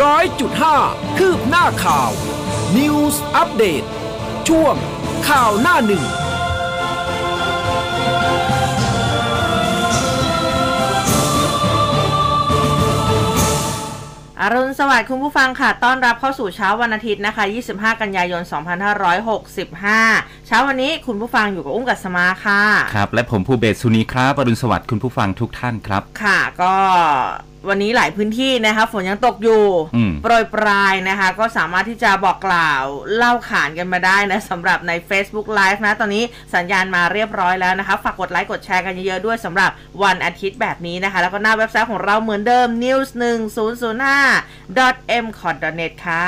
ร้อยจุดห้าคืบหน้าข่าว News อัปเดตช่วงข่าวหน้าหนึ่งอรุณสวัสดิ์คุณผู้ฟังค่ะ ต้อนรับเข้าสู่เช้าวันอาทิตย์นะคะ 25 กันยายน 2565 เช้าวันนี้คุณผู้ฟังอยู่กับอุ้มกัสมาค่ะ ครับ และผมภูเบศสุนีครับอรุณสวัสดิ์คุณผู้ฟังทุกท่านครับ ค่ะ ก็ วันนี้หลายพื้นที่นะคะฝนยังตกอยู่อืมโปรยปลายนะคะ ก็สามารถที่จะบอกกล่าวเล่าขานกันมาได้นะสำหรับใน Facebook Live นะ ตอนนี้สัญญาณมาเรียบร้อยแล้วนะคะ ฝากกดไลค์กดแชร์กันเยอะๆด้วยสำหรับวันอาทิตย์แบบนี้นะคะ แล้วก็หน้าเว็บไซต์ของเราเหมือนเดิม news 1 0 0 5 m c o t net ค่ะ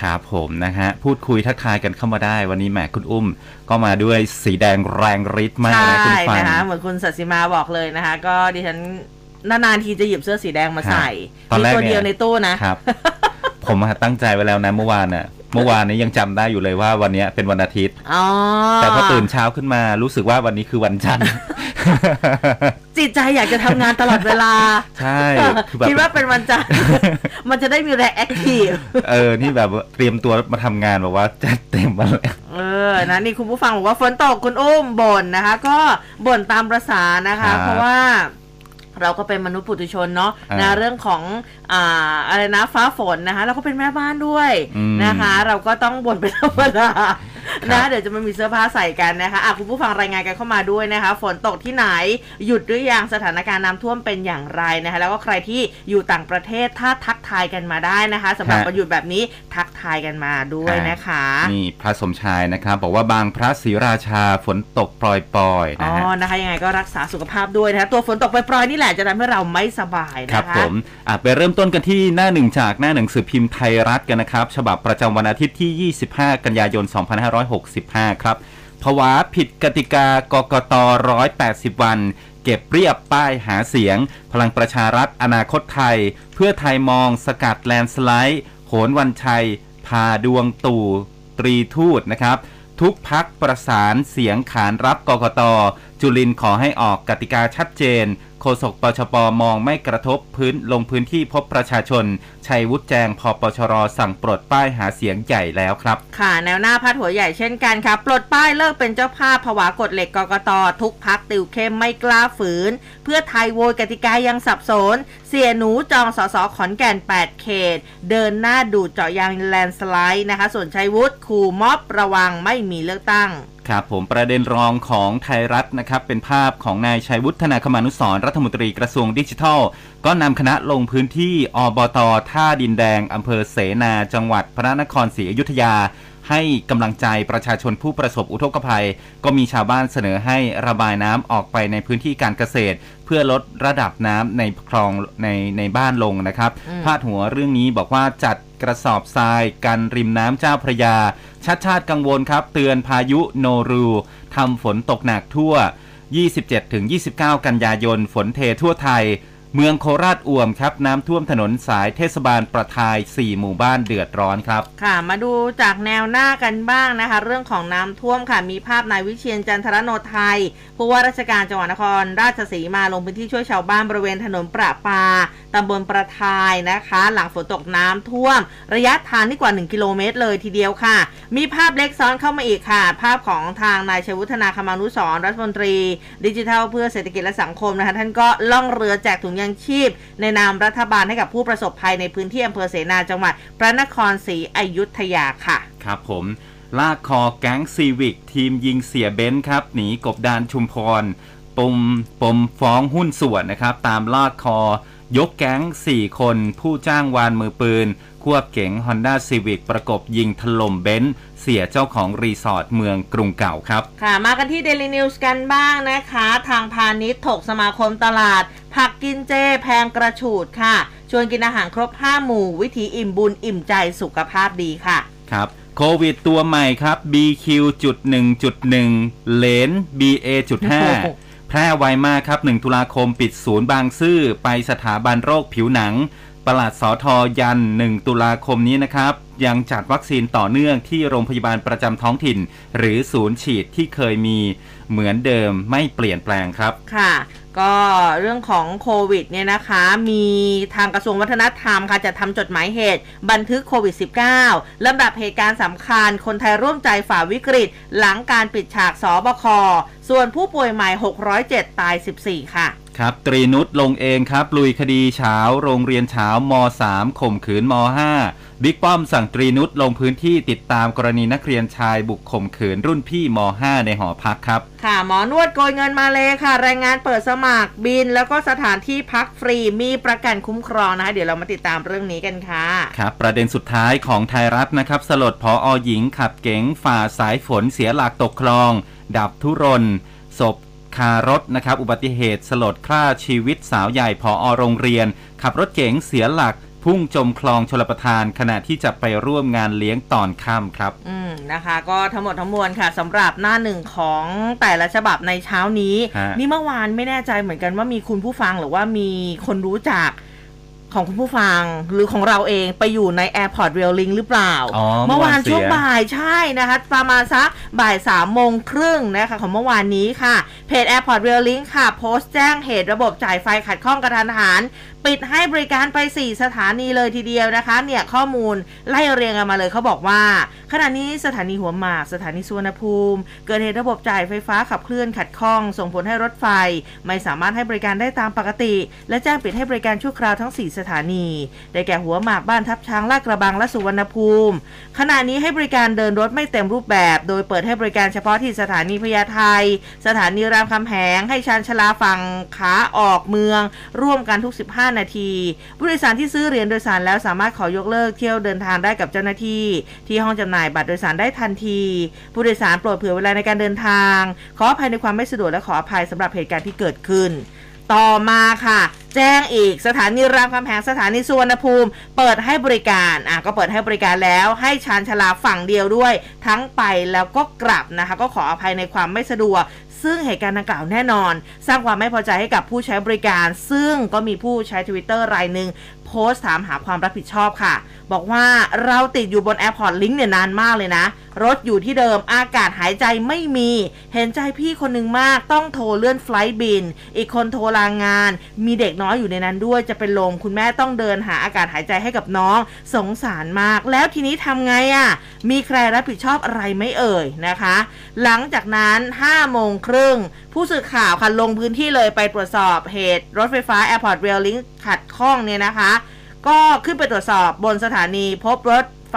ครับผมนะฮะ พูดคุยทักทายกันเข้ามาได้ วันนี้แหมคุณอุ้มก็มาด้วยสีแดงแรงฤทธิ์มากใช่นะคุณฟังนะคะเหมือนคุณสัตย์สิมาบอกเลยนะคะ ก็ดิฉัน นานๆทีจะหยิบเสื้อสีแดงมาใส่ตอนมีแรกตัวเนี่ยเดียวในตู้นะครับ ผมอะตั้งใจไว้แล้วนะเมื่อวานน่ะเมื่อวานนี้ยังจำได้อยู่เลยว่าวันเนี้ยเป็นวันอาทิตย์อ๋อแต่พอตื่นเช้าขึ้นมารู้สึกว่าวันนี้คือวันจันทร์จิตใจอยากจะทำงานตลอดเวลา ใช่คือแบบคิดว่าเป็นวันจันทร์มันจะได้มีแรงแอคทีฟเออ นี่แบบว่าเตรียมตัวมาทำงานแบบว่าจัดเต็มมาเลยเออนะนี่คุณผู้ฟังบอกว่าฝนตกคุณอุ้มบ่นนะคะ ก็บ่นตามประษานะคะครับเพราะว่า เราก็เป็นมนุษย์ปุถุชนเนาะอ่านนะเรื่องของอ่าอะไรนะฟ้าฝนนะคะ เราก็เป็นแม่บ้านด้วยอืมนะคะ เราก็ต้องบ่นเป็นธรรมดาครับ นะเดี๋ยวจะไม่มีเสื้อผ้าใส่กันนะคะอะคุณผู้ฟังรายงานกันเข้ามาด้วยนะคะ ฝนตกที่ไหนหยุดหรือยังสถานการณ์น้ำท่วมเป็นอย่างไรนะคะ แล้วก็ใครที่อยู่ต่างประเทศถ้าทักทายกันมาได้นะคะสำหรับฮะวันหยุดแบบนี้ทักทายกันมาด้วยนะคะนี่พระสมชายนะครับบอกว่าบางพระศรีราชาฝนตกปล่อยๆอ๋นะอฮะนะคะยังไงก็รักษาสุขภาพด้วยนะคะตัวฝนตกปล่อยๆนี่แหละจะทำให้เราไม่สบายครับนะคะผมอะไปเริ่มต้นกันที่หน้าหนึ่งจากหน้าหนังสือพิมพ์ไทยรัฐกันนะครับฉบับประจำวันอาทิตย์ที่ 25 กันยายน2565 ครับภาวะผิดกติกากกต 180 วัน เก็บเรียบป้ายหาเสียง พลังประชารัฐอนาคตไทย เพื่อไทยมองสกัดแลนสไลด์โหนวันชัย พาดวงตู่ตรีทูตนะครับ ทุกพักประสานเสียงขานรับกกต จุลินขอให้ออกกติกาชัดเจนโฆษกปชปมองไม่กระทบพื้นลงพื้นที่พบประชาชนชัยวุฒิแจงพปชรสั่งปลดป้ายหาเสียงใหญ่แล้วครับ ค่ะแนวหน้าพาดหัวใหญ่เช่นกันค่ะปลดป้ายเลิกเป็นเจ้าภาพผวากฎเหล็กกกตทุกพักติวเข้มไม่กล้าฝืน เพื่อไทยโวยกติกายังสับสน เสียหนูจองสสขอนแก่น 8 เขต เดินหน้าดูดเจาะยางแลนด์สไลด์นะคะ ส่วนชัยวุฒิขู่ม็อบระวังไม่มีเลือกตั้งครับผมประเด็นรองของไทยรัฐนะครับเป็นภาพของนายชัยวุฒนาคมานุสรณ์รัฐมนตรีกระทรวงดิจิทัล ก็นำคณะลงพื้นที่อบตท่าดินแดงอำเภอเสนาจังหวัดพระนครศรีอยุธยา ให้กำลังใจประชาชนผู้ประสบอุทกภัย ก็มีชาวบ้านเสนอให้ระบายน้ำออกไปในพื้นที่การเกษตร เพื่อลดระดับน้ำในคลองในในบ้านลงนะครับอืมพาดหัวเรื่องนี้บอกว่าจัดกระสอบทรายกันริมน้ำเจ้าพระยาชัดชาติกังวลครับ เตือนพายุโนรูทำฝนตกหนักทั่ว 27-29 กันยายนฝนเททั่วไทย เมืองโคราชอ่วมครับ น้ำท่วมถนนสายเทศบาลประทาย 4 หมู่บ้านเดือดร้อนครับ ค่ะ มาดูจากแนวหน้ากันบ้างนะคะ เรื่องของน้ำท่วมค่ะ มีภาพนายวิเชียนจันทรโนไทยผู้ว่าราชการจังหวัดนคร ราชสีมาลงพื้นที่ช่วยชาวบ้านบริเวณถนนประปาตำบลประทายนะคะ หลังฝนตกน้ำท่วม ระยะทางนี่กว่า 1 กิโลเมตรเลยทีเดียวค่ะ มีภาพเล็กซ้อนเข้ามาอีกค่ะ ภาพของทางนายชัยวุฒนาคมานุสรรัฐมนตรี ดิจิทัลเพื่อเศรษฐกิจและสังคมนะคะ ท่านก็ล่องเรือแจกถุงยางชีพ ในนามรัฐบาลให้กับผู้ประสบภัยในพื้นที่อำเภอเสนาจังหวัด พระนครศรีอยุธยาค่ะ ครับผมลากคอแก๊ง Civic ทีมยิงเสี่ยเบนซ์ครับ หนีกบดานชุมพร ปมปมฟ้องหุ้นส่วนนะครับ ตามลากคอยกแก๊ง 4 คน ผู้จ้างวานมือปืน ควบเก๋ง Honda Civic ประกบยิงถล่มเบนซ์ เสี่ยเจ้าของรีสอร์ทเมืองกรุงเก่าครับ ค่ะ มากันที่ Daily News กันบ้างนะคะ ทางพาณิชย์ถกสมาคมตลาด ผักกินเจ แพงกระฉูดค่ะ ชวนกินอาหารครบ 5 หมู่ วิถีอิ่มบุญอิ่มใจสุขภาพดีค่ะ ครับโควิดตัวใหม่ครับ BQ.1.1 เลน BA.5 แพร่ไวมากครับ 1 ตุลาคมปิดศูนย์บางซื่อไปสถาบันโรคผิวหนัง ประหลัดสอทอยัน 1 ตุลาคมนี้นะครับ ยังจัดวัคซีนต่อเนื่องที่โรงพยาบาลประจำท้องถิ่น หรือศูนย์ฉีดที่เคยมีเหมือนเดิมไม่เปลี่ยนแปลงครับค่ะ ก็เรื่องของโควิดเนี่ยนะคะ มีทางกระทรวงวัฒนธรรมค่ะจะทำจดหมายเหตุ บันทึกโควิด -19 ลำดับเหตุการณ์สำคัญ คนไทยร่วมใจฝ่าวิกฤต หลังการปิดฉากสบคส่วนผู้ป่วยใหม่ 607 ตาย 14 ค่ะ ครับตรีนุชลงเองครับลุยคดีเช้าโรงเรียนเช้าม3ข่มขืนม5บิ๊กป้อมสั่งตรีนุชลงพื้นที่ติดตามกรณีนักเรียนชายบุกข่มขืนรุ่นพี่ม5ในหอพักครับ ค่ะหมอนวดโกยเงินมาเลยค่ะแรงงานเปิดสมัครบิน แล้วก็สถานที่พักฟรีมีประกันคุ้มครองนะคะเดี๋ยวเรามาติดตามเรื่องนี้กันค่ะครับประเด็นสุดท้ายของไทยรัฐนะครับสลดพออหญิงขับเก๋งฝ่าสายฝนเสียหลักตกคลอง ดับทุรนศพ คารถนะครับ อุบัติเหตุสลดฆ่าชีวิตสาวใหญ่พออโรงเรียน ขับรถเก๋งเสียหลักพุ่งจมคลองชลประทานขณะที่จะไปร่วมงานเลี้ยงตอนค่ำครับ อืมนะคะ ก็ทั้งหมดทั้งมวลค่ะสำหรับหน้าหนึ่งของแต่ละฉบับในเช้านี้ฮะนี่เมื่อวานไม่แน่ใจเหมือนกันว่ามีคุณผู้ฟังหรือว่ามีคนรู้จัก ของคุณผู้ฟังหรือของเราเองไปอยู่ใน Airport Rail Link หรือเปล่าอ๋อเมื่อวานเสียช่วงบ่ายใช่นะคะประมาณสักบ่ายสามโมงครึ่งนะคะของเมื่อวานนี้ค่ะ เพจ Airport Rail Link ค่ะ โพสต์แจ้งเหตุระบบจ่ายไฟขัดข้องกระทันหัน ปิดให้บริการไป 4 สถานีเลยทีเดียวนะคะเนี่ยข้อมูลไล่เรียงกันมาเลยเขาบอกว่า ขณะนี้สถานีหัวหมากสถานีสุวรรณภูมิ เกิดเหตุระบบจ่ายไฟฟ้าขับเคลื่อนขัดข้อง ส่งผลให้รถไฟ ไม่สามารถให้บริการได้ตามปกติ และแจ้งปิดให้บริการชั่วคราวทั้ง 4 สถานี ได้แก่หัวหมากบ้านทับช้างลาดกระบังและสุวรรณภูมิ ขณะนี้ให้บริการเดินรถไม่เต็มรูปแบบ โดยเปิดให้บริการเฉพาะที่สถานีพญาไทสถานีรามคำแหงให้ชานชาลาฝั่งขาออกเมือง ร่วมกันทุก 15นาที ผู้โดยสารที่ซื้อเหรียญโดยสารแล้วสามารถขอยกเลิกเที่ยวเดินทางได้กับเจ้าหน้าที่ ที่ห้องจำหน่ายบัตรโดยสารได้ทันที ผู้โดยสารโปรดเผื่อเวลาในการเดินทาง ขออภัยในความไม่สะดวกและขออภัยสำหรับเหตุการณ์ที่เกิดขึ้น ต่อมาค่ะ แจ้งอีกสถานีรามคำแหงสถานีสุวรรณภูมิ เปิดให้บริการอะก็เปิดให้บริการแล้วให้ชานชาลาฝั่งเดียวด้วย ทั้งไปแล้วก็กลับนะคะ ก็ขออภัยในความไม่สะดวก ซึ่งเหตุการณ์ดังกล่าวแน่นอน สร้างความไม่พอใจให้กับผู้ใช้บริการ ซึ่งก็มีผู้ใช้ทวิตเตอร์รายหนึ่ง โพสต์ถามหาความรับผิดชอบค่ะ บอกว่าเราติดอยู่บนแอร์พอร์ตลิงก์เนี่ยนานมากเลยนะ รถอยู่ที่เดิมอากาศหายใจไม่มี เห็นใจพี่คนหนึ่งมากต้องโทรเลื่อนไฟลต์บิน อีกคนโทรลางาน มีเด็กน้อยอยู่ในนั้นด้วยจะเป็นลมคุณแม่ต้องเดินหาอากาศหายใจให้กับน้อง สงสารมาก แล้วทีนี้ทำไงอะ่ะ มีใครรับผิดชอบอะไรไม่เอ่ยนะคะ หลังจากนั้น5โมงครึ่ง ผู้สื่อข่าวค่ะลงพื้นที่เลยไปตรวจสอบเหตุรถไฟฟ้า Airport Rail Link ขัดข้องเนี่ยนะคะ ก็ขึ้นไปตรวจสอบบนสถานีพบรถไฟ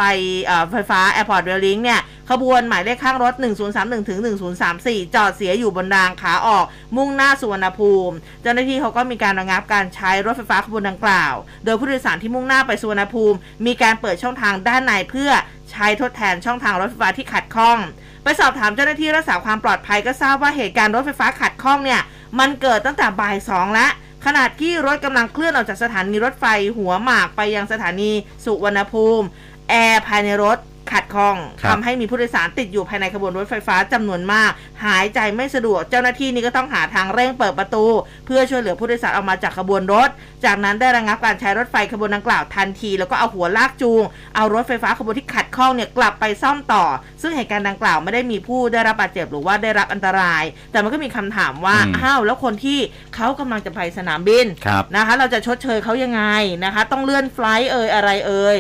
ไฟฟ้า Airport Rail Link เนี่ย ขบวนหมายเลขข้างรถ 1031 ถึง 1034 จอดเสียอยู่บนรางขาออก มุ่งหน้าสุวรรณภูมิ เจ้าหน้าที่เขาก็มีการระงับการใช้รถไฟฟ้าขบวนดังกล่าว โดยผู้โดยสารที่มุ่งหน้าไปสุวรรณภูมิ มีการเปิดช่องทางด้านในเพื่อใช้ทดแทนช่องทางรถไฟฟ้าที่ขัดข้อง ไปสอบถามเจ้าหน้าที่รักษาความปลอดภัยก็ทราบว่าเหตุการณ์รถไฟฟ้าขัดข้องเนี่ย มันเกิดตั้งแต่บ่ายสองแล้วขณะที่รถกำลังเคลื่อนออกจากสถานีรถไฟหัวหมากไปยังสถานีสุวรรณภูมิ แอร์ภายในรถ ขัดข้องครับทำให้มีผู้โดยสารติดอยู่ภายในขบวนรถไฟฟ้าจำนวนมาก หายใจไม่สะดวกเจ้าหน้าที่นี่ก็ต้องหาทางเร่งเปิดประตู เพื่อช่วยเหลือผู้โดยสารออกมาจากขบวนรถ จากนั้นได้ระงับการใช้รถไฟขบวนดังกล่าวทันที แล้วก็เอาหัวลากจูง เอารถไฟฟ้าขบวนที่ขัดข้องเนี่ยกลับไปซ่อมต่อ ซึ่งเหตุการณ์ดังกล่าวไม่ได้มีผู้ได้รับบาดเจ็บหรือว่าได้รับอันตราย แต่มันก็มีคำถามว่าอืม อ้าวแล้วคนที่เขากำลังจะไปสนามบิน ครับ นะคะเราจะชดเชยเขายังไงนะคะ ต้องเลื่อนไฟลท์เอ่ยอะไรเอ่ย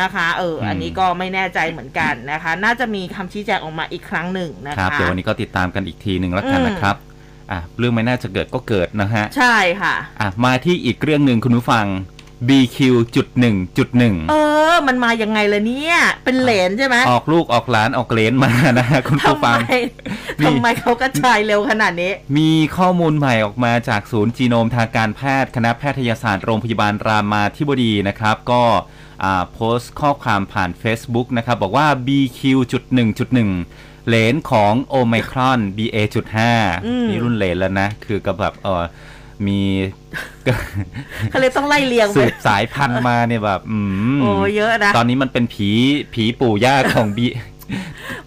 นะคะเอออมอันนี้ก็ไม่แน่ใจเหมือนกันนะคะ น่าจะมีคำชี้แจงออกมาอีกครั้งหนึ่งนะครัคะบเดี๋ยววันนี้ก็ติดตามกันอีกทีหนึ่งแล้วกันอืมนะครับอะเรื่องไม่น่าจะเกิดก็เกิดนะฮะ ใช่ค่ะอะมาที่อีกเรื่องหนึ่งคุณผู้ฟัง BQ จุดหนึ่งจุดหนึ่งเออ มันมายังไงล่ะเนี่ย เป็นเหรนใช่ไหม ออกลูกออกหลานออกเหลนมานะฮะคุณผู้ทำไมฟังนี่ทำไมเขากระจายเร็วขนาดนี้ มีข้อมูลใหม่ออกมาจากศูนย์จีโนมทางการแพทย์ คณะแพทยศาสตร์โรงพยาบาลรามาธิบดีนะครับ ก็อ่าโพสต์ข้อความผ่าน Facebook นะครับ บอกว่า BQ.1.1 เหลนของโอไมครอน BA.5 อืมนี่รุ่นเหลนแล้วนะ คือกับแบบเออ มีเขาเลยต้องไล่เรียงไปสืบสายพันธุ์มาเนี่ยแบบ อืมโอ้เยอะนะ ตอนนี้มันเป็นผีผีปู่ย่าของ B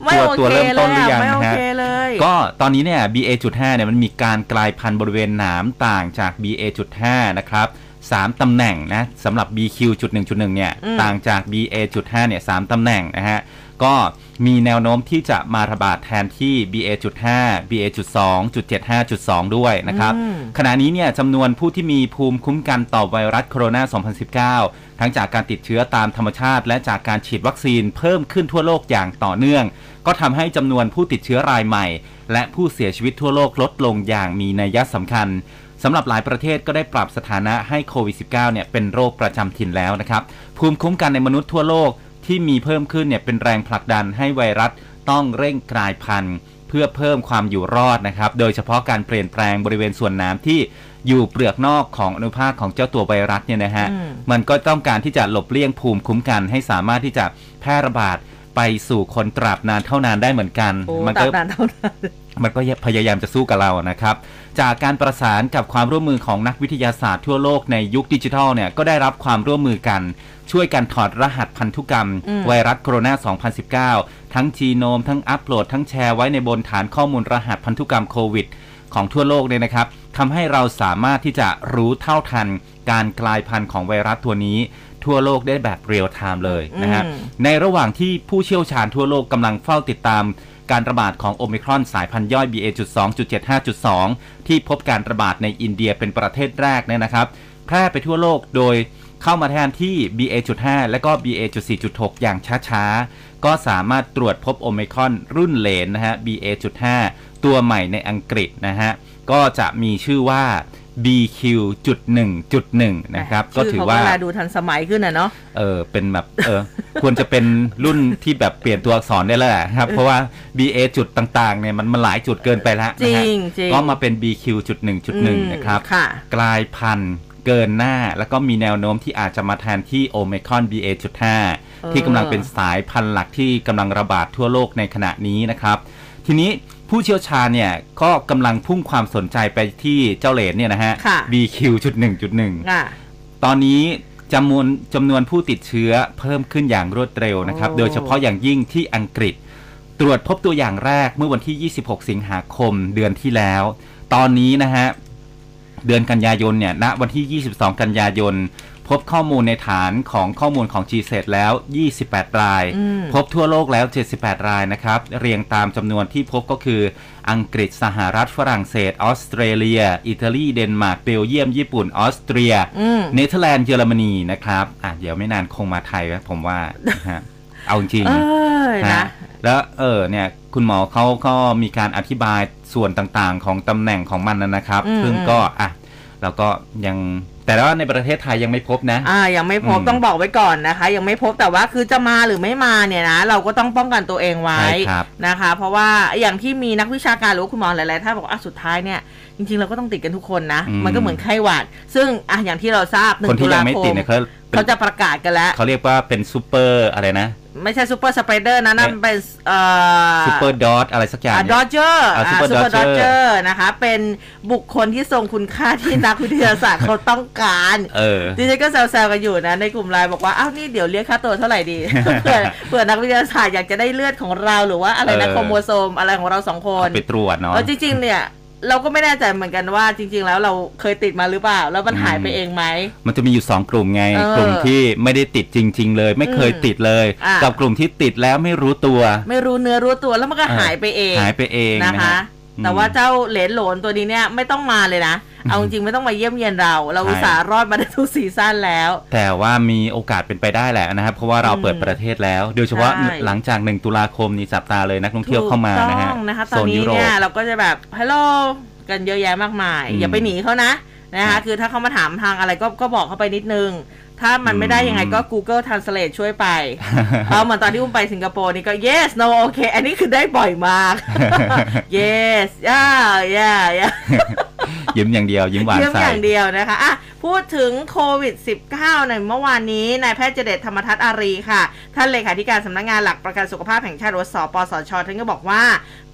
ไม่ตัวโอตัวเคเริ่มเลต้นยหรือยัอะงไม่โอฮะเคเลยก็ตอนนี้เนี่ย BA.5 เนี่ยมันมีการกลายพันธุ์บริเวณหนามต่างจาก BA.5 นะครับ3ตำแหน่งนะสำหรับ BQ.1.1 เนี่ยอืมต่างจาก BA.5 เนี่ย3ตำแหน่งนะฮะ ก็ มีแนวโน้มที่จะมาระบาดแทนที่ BA.5 BA.2.75.2 ด้วยนะครับอืมขณะนี้เนี่ยจำนวนผู้ที่มีภูมิคุ้มกันต่อไวรัสโคโรนา 2019 ทั้งจากการติดเชื้อตามธรรมชาติ และจากการฉีดวัคซีนเพิ่มขึ้นทั่วโลกอย่างต่อเนื่อง ก็ทำให้จำนวนผู้ติดเชื้อรายใหม่ และผู้เสียชีวิตทั่วโลกลดลงอย่างมีนัยสำคัญสำหรับหลายประเทศก็ได้ปรับสถานะให้โควิด -19 เนี่ยเป็นโรคประจำถิ่นแล้วนะครับ ภูมิคุ้มกันในมนุษย์ทั่วโลก ที่มีเพิ่มขึ้นเนี่ยเป็นแรงผลักดันให้ไวรัสต้องเร่งกลายพันธุ์ เพื่อเพิ่มความอยู่รอดนะครับ โดยเฉพาะการเปลี่ยนแปลงบริเวณส่วนน้ำที่อยู่เปลือกนอกของอนุภาคของเจ้าตัวไวรัสเนี่ยนะฮะอืมมันก็ต้องการที่จะหลบเลี่ยงภูมิคุ้มกัน ให้สามารถที่จะแพร่ระบาดไปสู่คนตราบนานเท่านานได้เหมือนกันโอ้มัตาก็มนานเท่านั้นมันก็พยายามจะสู้กับเรานะครับ จากการประสานกับความร่วมมือของนักวิทยาศาสตร์ทั่วโลกในยุคดิจิทัลเนี่ยก็ได้รับความร่วมมือกัน ช่วยกันถอดรหัสพันธุกรรมอืมไวรัสโคโรนา 2019 ทั้งจีโนม ทั้งอัปโหลด ทั้งแชร์ไว้ในบนฐานข้อมูลรหัสพันธุกรรมโควิด ของทั่วโลกเนี่ยนะครับทำให้เราสามารถที่จะรู้เท่าทัน การกลายพันธุ์ของไวรัสตัวนี้ ทั่วโลกได้แบบเรียลไทม์เลยนะฮะอืมในระหว่างที่ผู้เชี่ยวชาญทั่วโลกกำลังเฝ้าติดตามการระบาดของโอมิครอนสายพันธุ์ย่อย BA.2.75.2 ที่พบการระบาดในอินเดียเป็นประเทศแรกเนี่ยนะครับ แพร่ไปทั่วโลกโดย เข้ามาแทนที่ BA.5 และก็ BA.4.6 อย่างช้าๆ ก็สามารถตรวจพบโอมิครอนรุ่นเหลนนะฮะ BA.5 ตัวใหม่ในอังกฤษนะฮะ ก็จะมีชื่อว่า BQ.1.1 นะครับ ก็ถือว่าชื่เขเวลาดูทันสมัยขึ้นอะเนาะเออเป็นแบบเออควรจะเป็นรุ่นที่แบบเปลี่ยนตัวอักษรได้แล้วแหละครับ เพราะว่า BA จุดต่างๆเนี่ยมันมันหลายจุดเกินไปแล้วจนะริฮะงจริงก็มาเป็น BQ จุดหนึ่งจุดหนึ่งอืมนะครับค่ะกลายพันธุ์ เกินหน้า แล้วก็มีแนวโน้มที่อาจจะมาแทนที่โอเมคอน BA จุดห้าที่กำลังเป็นสายพันธุ์หลักที่กำลังระบาดทั่วโลกในขณะนี้นะครับ ทีนี้ผู้เชี่ยวชาญเนี่ยก็กำลังพุ่งความสนใจไปที่เจ้าเหรนเนี่ยนะฮะค่ะ BQ จุดหนึ่งจุดหนึ่งอะตอนนี้จำนวนจำนวนผู้ติดเชื้อเพิ่มขึ้นอย่างรวดเร็วนะครับโอ้โดยเฉพาะอย่างยิ่งที่อังกฤษ ตรวจพบตัวอย่างแรกเมื่อวันที่ 26 สิงหาคมเดือนที่แล้ว ตอนนี้นะฮะ เดือนกันยายนเนี่ยณวันที่ 22 กันยายน พบข้อมูลในฐานของข้อมูลของ g s e t แล้ว 28 รายอืมพบทั่วโลกแล้ว 78 รายนะครับ เรียงตามจำนวนที่พบก็คือ อังกฤษสหรัฐฝรั่งเศส ออสเตรเลีย อิตาลีเดนมาร์กเบลเยียม ญี่ปุ่น ออสเตรียอืมเนเธอร์แลนด์เยอรมนีนะครับอะเดี๋ยวไม่นานคงมาไทยนะผมว่านะฮะ เอาจริงเอ้ยฮะนะแล้วเออเนี่ยคุณหมอเขาก็มีการอธิบายส่วนต่างๆ ของตำแหน่งของมันนะนะครับอืมซึ่งก็อะเราก็ยังแต่ว่าในประเทศไทยยังไม่พบนะ อ่า ยังไม่พบอืมต้องบอกไว้ก่อนนะคะ ยังไม่พบแต่ว่าคือจะมาหรือไม่มาเนี่ยนะ เราก็ต้องป้องกันตัวเองไว้ใช่ครับนะคะ เพราะว่าอย่างที่มีนักวิชาการหรือว่าคุณหมอหลายๆท่านบอกว่าอะสุดท้ายเนี่ยจริงๆเราก็ต้องติดกันทุกคนนะอืมมันก็เหมือนไข้หวัด ซึ่งอะอย่างที่เราทราบหนึ่คนงตุที่ยัลางไม่คติดมเนี่ยเขา เป็นเขาจะประกาศกันแล้วเขาเรียกว่าเป็นซูเปอร์อะไรนะ ไม่ใช่ซูเปอร์สไปเดอร์นะนั่นเป็นเอ่อซูเปอร์ดอทอะไรสักอย่างอ่าเนี่ดอยเจอร์อ่าอ่า Super ซูเปอร์ดอ Dodger เจอร์นะคะ เป็นบุคคลที่ทรงคุณค่าที่นักวิทยาศาสตร์เขาต้องการเออดิฉันก็แซวๆกันอยู่นะ ในกลุ่มไลน์บอกว่า อ้าวนี่เดี๋ยวเรียกค่าตัวเท่าไหร่ดีเผื่อเผื่อนักวิทยาศาสตร์อยากจะได้เลือดของเราหรือว่าอะไรนะเออโครโมโซมอะไรของเราสองคนเอาไปตรวจเนาะเออจริงๆเนี่ย เราก็ไม่แน่ใจเหมือนกันว่าจริง ๆ แล้วเราเคยติดมาหรือเปล่า แล้วมันหายไปเองไหม มันจะมีอยู่ 2 กลุ่มไงเออกลุ่มที่ไม่ได้ติดจริง ๆ เลย ไม่เคยอืมติดเลยอะกับกลุ่มที่ติดแล้วไม่รู้ตัว ไม่รู้เนื้อรู้ตัวแล้วมันก็เออหายไปเองหายไปเองนะนะคะฮะ แต่ว่าเจ้าเหรนโหลนตัวนี้เนี่ยไม่ต้องมาเลยนะ เอาจริงๆไม่ต้องมาเยี่ยมเยียนเรา เราใช่อุตส่าห์รอดมาได้ทุกซีซั่นแล้ว แต่ว่ามีโอกาสเป็นไปได้แหละนะครับ เพราะว่าเราเปิดประเทศแล้ว โดยเฉพาะใช่หลังจาก1ตุลาคมนี้จับตาเลยนักท่องเที่ยวเข้ามานะฮะถูกต้องนะคะตโซอนนนี้ยุโรปเนี่ยเราก็จะแบบฮัลโหลกันเยอะแยะมากมายอืมอย่าไปหนีเขานะนะครัคะบคือถ้าเขามาถามทางอะไรก็ก็บอกเขาไปนิดนึง ถ้ามันไม่ได้ยังไงก็ Google Translate ช่วยไป เอาเหมือนตอนที่อุ้มไปสิงคโปร์นี่ก็ yes no okay อันนี้คือได้บ่อยมาก yes yeah yeah yeah ยิ้มอย่างเดียว ยิ้มหวานเยี่ยมใส่อย่างเดียวนะคะอะพูดถึงโควิด -19 ในเมื่อวานนี้นายแพทย์เจเดชธรรมทัศน์อารีค่ะ ท่านเลขาธิการสำนักงานหลักประกันสุขภาพแห่งชาติหรือว่าสปสชท่านก็บอกว่า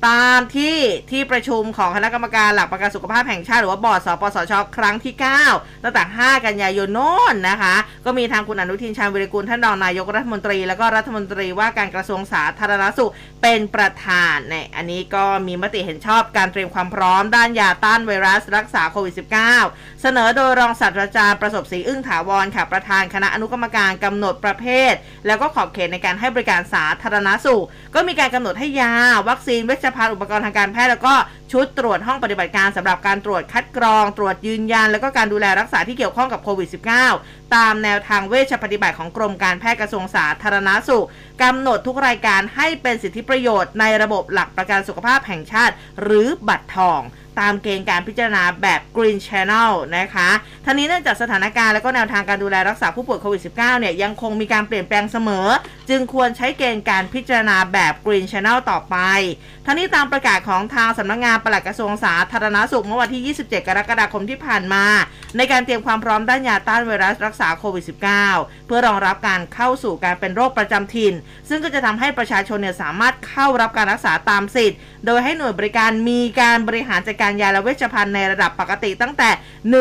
ตามที่ที่ประชุมของคณะกรรมการหลักประกันสุขภาพแห่งชาติหรือว่าบอร์ดสปสชครั้งที่ 9 ตั้งแต่ 5 กันยายนโน้นนะคะ ก็มีทางคุณอนุทินชาญวิริกุลท่านรองนายกรัฐมนตรี แล้วก็รัฐมนตรีว่าการกระทรวงสาธารณสุขเป็นประธานในอันนี้ก็มีมติเห็นชอบการเตรียมความพร้อมด้านยาต้านไวรัสรักษาโควิด -19 เสนอโดยรองศาสตราจารย์ประสบศรีอึ้งถาวรค่ะประธานคณะอนุกรรมการกำหนดประเภท แล้วก็ขอบเขตในการให้บริการสาธารณสุข ก็มีการกำหนดให้ยา วัคซีนเวชภัณฑ์อุปกรณ์ทางการแพทย์แล้วก็ชุดตรวจห้องปฏิบัติการสำหรับการตรวจคัดกรอง ตรวจยืนยัน แล้วก็การดูแลรักษาที่เกี่ยวข้องกับโควิด -19 ตามแนวทางเวชปฏิบัติของกรมการแพทย์กระทรวงสาธารณสุขกำหนดทุกรายการให้เป็นสิทธิประโยชน์ในระบบหลักประกันสุขภาพแห่งชาติ หรือบัตรทองตามเกณฑ์การพิจารณาแบบ Green Channel นะคะ ทั้งนี้เนื่องจากสถานการณ์และก็แนวทางการดูแลรักษาผู้ป่วยโควิด -19 เนี่ยยังคงมีการเปลี่ยนแปลงเสมอ จึงควรใช้เกณฑ์การพิจารณาแบบ Green Channel ต่อไป ทั้งนี้ตามประกาศของทางสำนักงานปลัดกระทรวงสาธารณสุขเมื่อวันที่ 27 กรกฎาคมที่ผ่านมา ในการเตรียมความพร้อมด้านยาต้านไวรัสรักษาโควิด -19 เพื่อรองรับการเข้าสู่การเป็นโรคประจำถิ่น ซึ่งก็จะทำให้ประชาชนเนี่ยสามารถเข้ารับการรักษาตามสิทธิ์ โดยให้หน่วยบริการมีการบริหารจัดการยาและเวชภัณฑ์ในระดับปกติตั้งแต่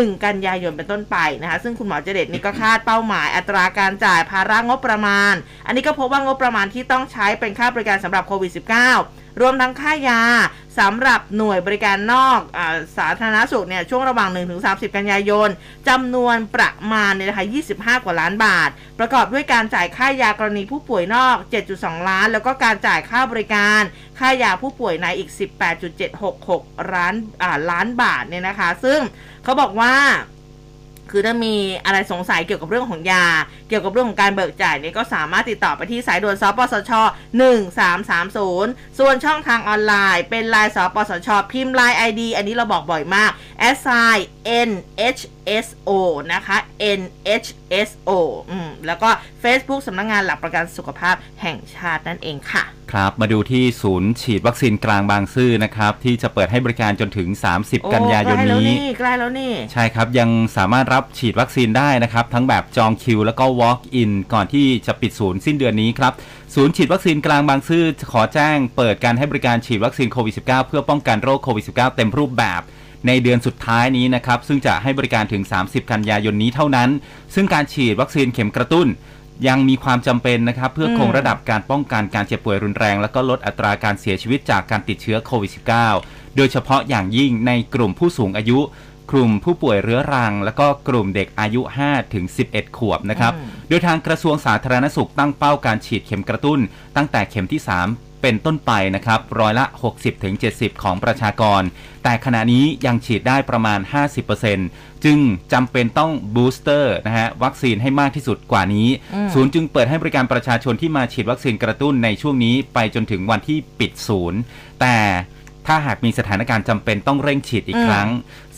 1 กันยายนเป็นต้นไปนะคะซึ่งคุณหมอเจเดตนี่ก็คาดเป้าหมายอัตราการจ่ายภาระงบประมาณ อันนี้ก็พบว่างบประมาณที่ต้องใช้เป็นค่าบริการสำหรับโควิด -19 รวมทั้งค่ายาสำหรับหน่วยบริการนอกอสาธารณสุขเนี่ยช่วงระหว่าง 1-30 กันยายนจำนวนประมาณเนี่ยนะคะ25 กว่าล้านบาท ประกอบด้วยการจ่ายค่ายากรณีผู้ป่วยนอก 7.2 ล้าน แล้วก็การจ่ายค่าบริการ ค่ายาผู้ป่วยในอีก 18.766ล้านอ่าล้านบาทเนี่ยนะคะ ซึ่งเขาบอกว่า คือถ้ามีอะไรสงสัยเกี่ยวกับเรื่องของยา เกี่ยวกับเรื่องของการเบิกจ่ายเนี่ยก็สามารถติดต่อไปที่สายด่วนสปสช 1330 ส่วนช่องทางออนไลน์ เป็นไลน์สปสช พิมพ์ไลน์ ID อันนี้เราบอกบ่อยมาก s i n h s o นะคะ n h s o อืมแล้วก็ Facebook สำนักงงานหลักประกันสุขภาพแห่งชาตินั่นเองค่ะครับมาดูที่ศูนย์ฉีดวัคซีนกลางบางซื่อนะครับ ที่จะเปิดให้บริการจนถึง 30 กันยายนโอ้ใกล้แล้วนี้นี่ใกล้แล้วนี่ ใช่ครับ ยังสามารถรับฉีดวัคซีนได้นะครับ ทั้งแบบจองคิว แล้วก็ walk in ก่อนที่จะปิดศูนย์สิ้นเดือนนี้ครับ ศูนย์ฉีดวัคซีนกลางบางซื่อขอแจ้งเปิดการให้บริการฉีดวัคซีนโควิด -19 เพื่อป้องกันโรคโควิด -19 เต็มรูปแบบในเดือนสุดท้ายนี้นะครับ ซึ่งจะให้บริการถึง 30 กันยายนนี้เท่านั้น ซึ่งการฉีดวัคซีนเข็มกระตุ้น ยังมีความจำเป็นนะครับ เพื่อคงระดับการป้องกันการเจ็บป่วยรุนแรง แล้วก็ลดอัตราการเสียชีวิตจากการติดเชื้อโควิด -19 โดยเฉพาะอย่างยิ่งในกลุ่มผู้สูงอายุ กลุ่มผู้ป่วยเรื้อรัง แล้วก็กลุ่มเด็กอายุ 5 ถึง 11 ขวบนะครับอืมโดยทางกระทรวงสาธารณสุขตั้งเป้าการฉีดเข็มกระตุ้น ตั้งแต่เข็มที่ 3 เป็นต้นไปนะครับร้อยละ 60-70 ของประชากร แต่ขณะนี้ยังฉีดได้ประมาณ 50%จึงจำเป็นต้อง booster นะฮะวัคซีนให้มากที่สุดกว่านี้อืมศูนย์จึงเปิดให้บริการประชาชนที่มาฉีดวัคซีนกระตุ้นในช่วงนี้ไปจนถึงวันที่ปิดศูนย์ แต่ถ้าหากมีสถานการณ์จำเป็นต้องเร่งฉีดอีกอืมครั้ง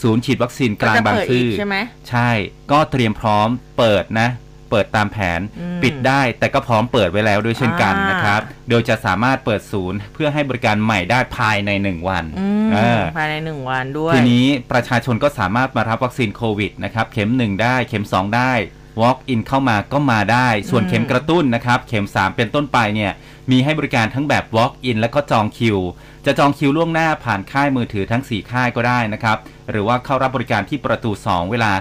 ศูนย์ฉีดวัคซีนกลางบางซื่อจะเปิดอีกใช่ไหมใช่ ก็เตรียมพร้อมเปิดนะ เปิดตามแผนอืมปิดได้แต่ก็พร้อมเปิดไว้แล้วด้วยเช่นกันอ่านะครับ โดยจะสามารถเปิดศูนย์ เพื่อให้บริการใหม่ได้ภายใน 1 วันอืมเออภายในหนึ่งวันด้วย ทีนี้ประชาชนก็สามารถมารับวัคซีนโควิดนะครับเข็ม 1 ได้เข็ม 2 ได้ walk in เข้ามาก็มาได้ ส่วนอืมเข็มกระตุ้นนะครับ เข็ม 3 เป็นต้นไปเนี่ยมีให้บริการทั้งแบบ walk in และก็จองคิว จะจองคิวล่วงหน้าผ่านค่ายมือถือทั้ง 4 ค่ายก็ได้นะครับ หรือว่าเข้ารับบริการที่ประตู 2 เวลา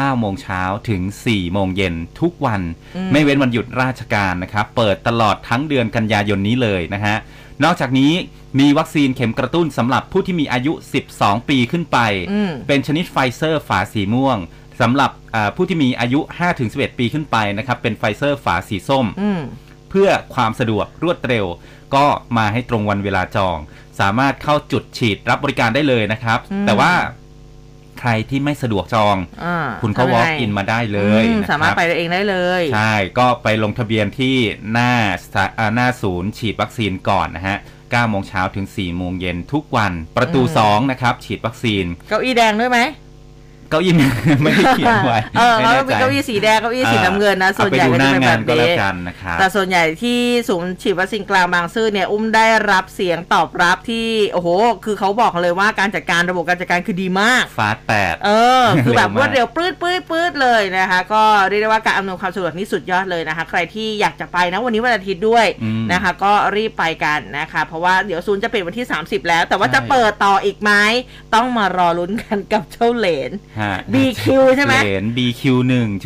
9 โมงเช้าถึง 4 โมงเย็นทุกวันอืมไม่เว้นวันหยุดราชการนะครับ เปิดตลอดทั้งเดือนกันยายนนี้เลยนะฮะ นอกจากนี้มีวัคซีนเข็มกระตุ้นสำหรับผู้ที่มีอายุ 12 ปีขึ้นไปอืมเป็นชนิดไฟเซอร์ฝาสีม่วงสำหรับอ่าผู้ที่มีอายุ 5-11 ปีขึ้นไปนะครับ เป็นไฟเซอร์ฝาสีส้มอืมเพื่อความสะดวกรวดเร็ว ก็มาให้ตรงวันเวลาจอง สามารถเข้าจุดฉีดรับบริการได้เลยนะครับอืมแต่ว่า ใครที่ไม่สะดวกจองอ่าคุณก็ทำยัง walk ไง in มาได้เลยอืมนะครับสามารถไปเองได้เลย ใช่ ก็ไปลงทะเบียนที่หน้าสถาอ่าหน้าศูนย์ฉีดวัคซีนก่อนนะฮะ9โมงเช้าถึง4โมงเย็นทุกวันประตูอืม2นะครับ ฉีดวัคซีน เก้าอี้แดงด้วยไหม เก้าอี้ไม่ได้เขียนไว้เออไม่เขาแน่ก็มีใจเก้าอี้สีแดงเก้าอี้สีน้ำเงินนะส่วนใหญ่เอาก็ไปดูหจะน้าเป็นแบงานบก็แล้วนี้กันนะครับแต่ส่วนใหญ่ที่ศูนย์ฉีดวัคซีนกลางบางซื่อเนี่ยอุ้มได้รับเสียงตอบรับที่โอ้โห คือเขาบอกเลยว่าการจัดการระบบการจัดการคือดีมากฟาสแปดเออ คือแบบเร็วมากรวดเร็วปื๊ดปื๊ดปื๊ดเลยนะคะ ก็เรียกได้ว่าการอำนวยความสะดวกนี่สุดยอดเลยนะคะ ใครที่อยากจะไปนะวันนี้วันอาทิตย์ด้วยอืมนะคะ ก็รีบไปกันนะคะ เพราะว่าเดี๋ยวศูนย์จะปิดวันที่ 30 แล้ว แต่ว่าใช่จะเปิดต่ออีกไหมต้องมารอลุ้นกันกับเจ้าเหลนฮะ BQ ใช่ไหมเหรียญ BQ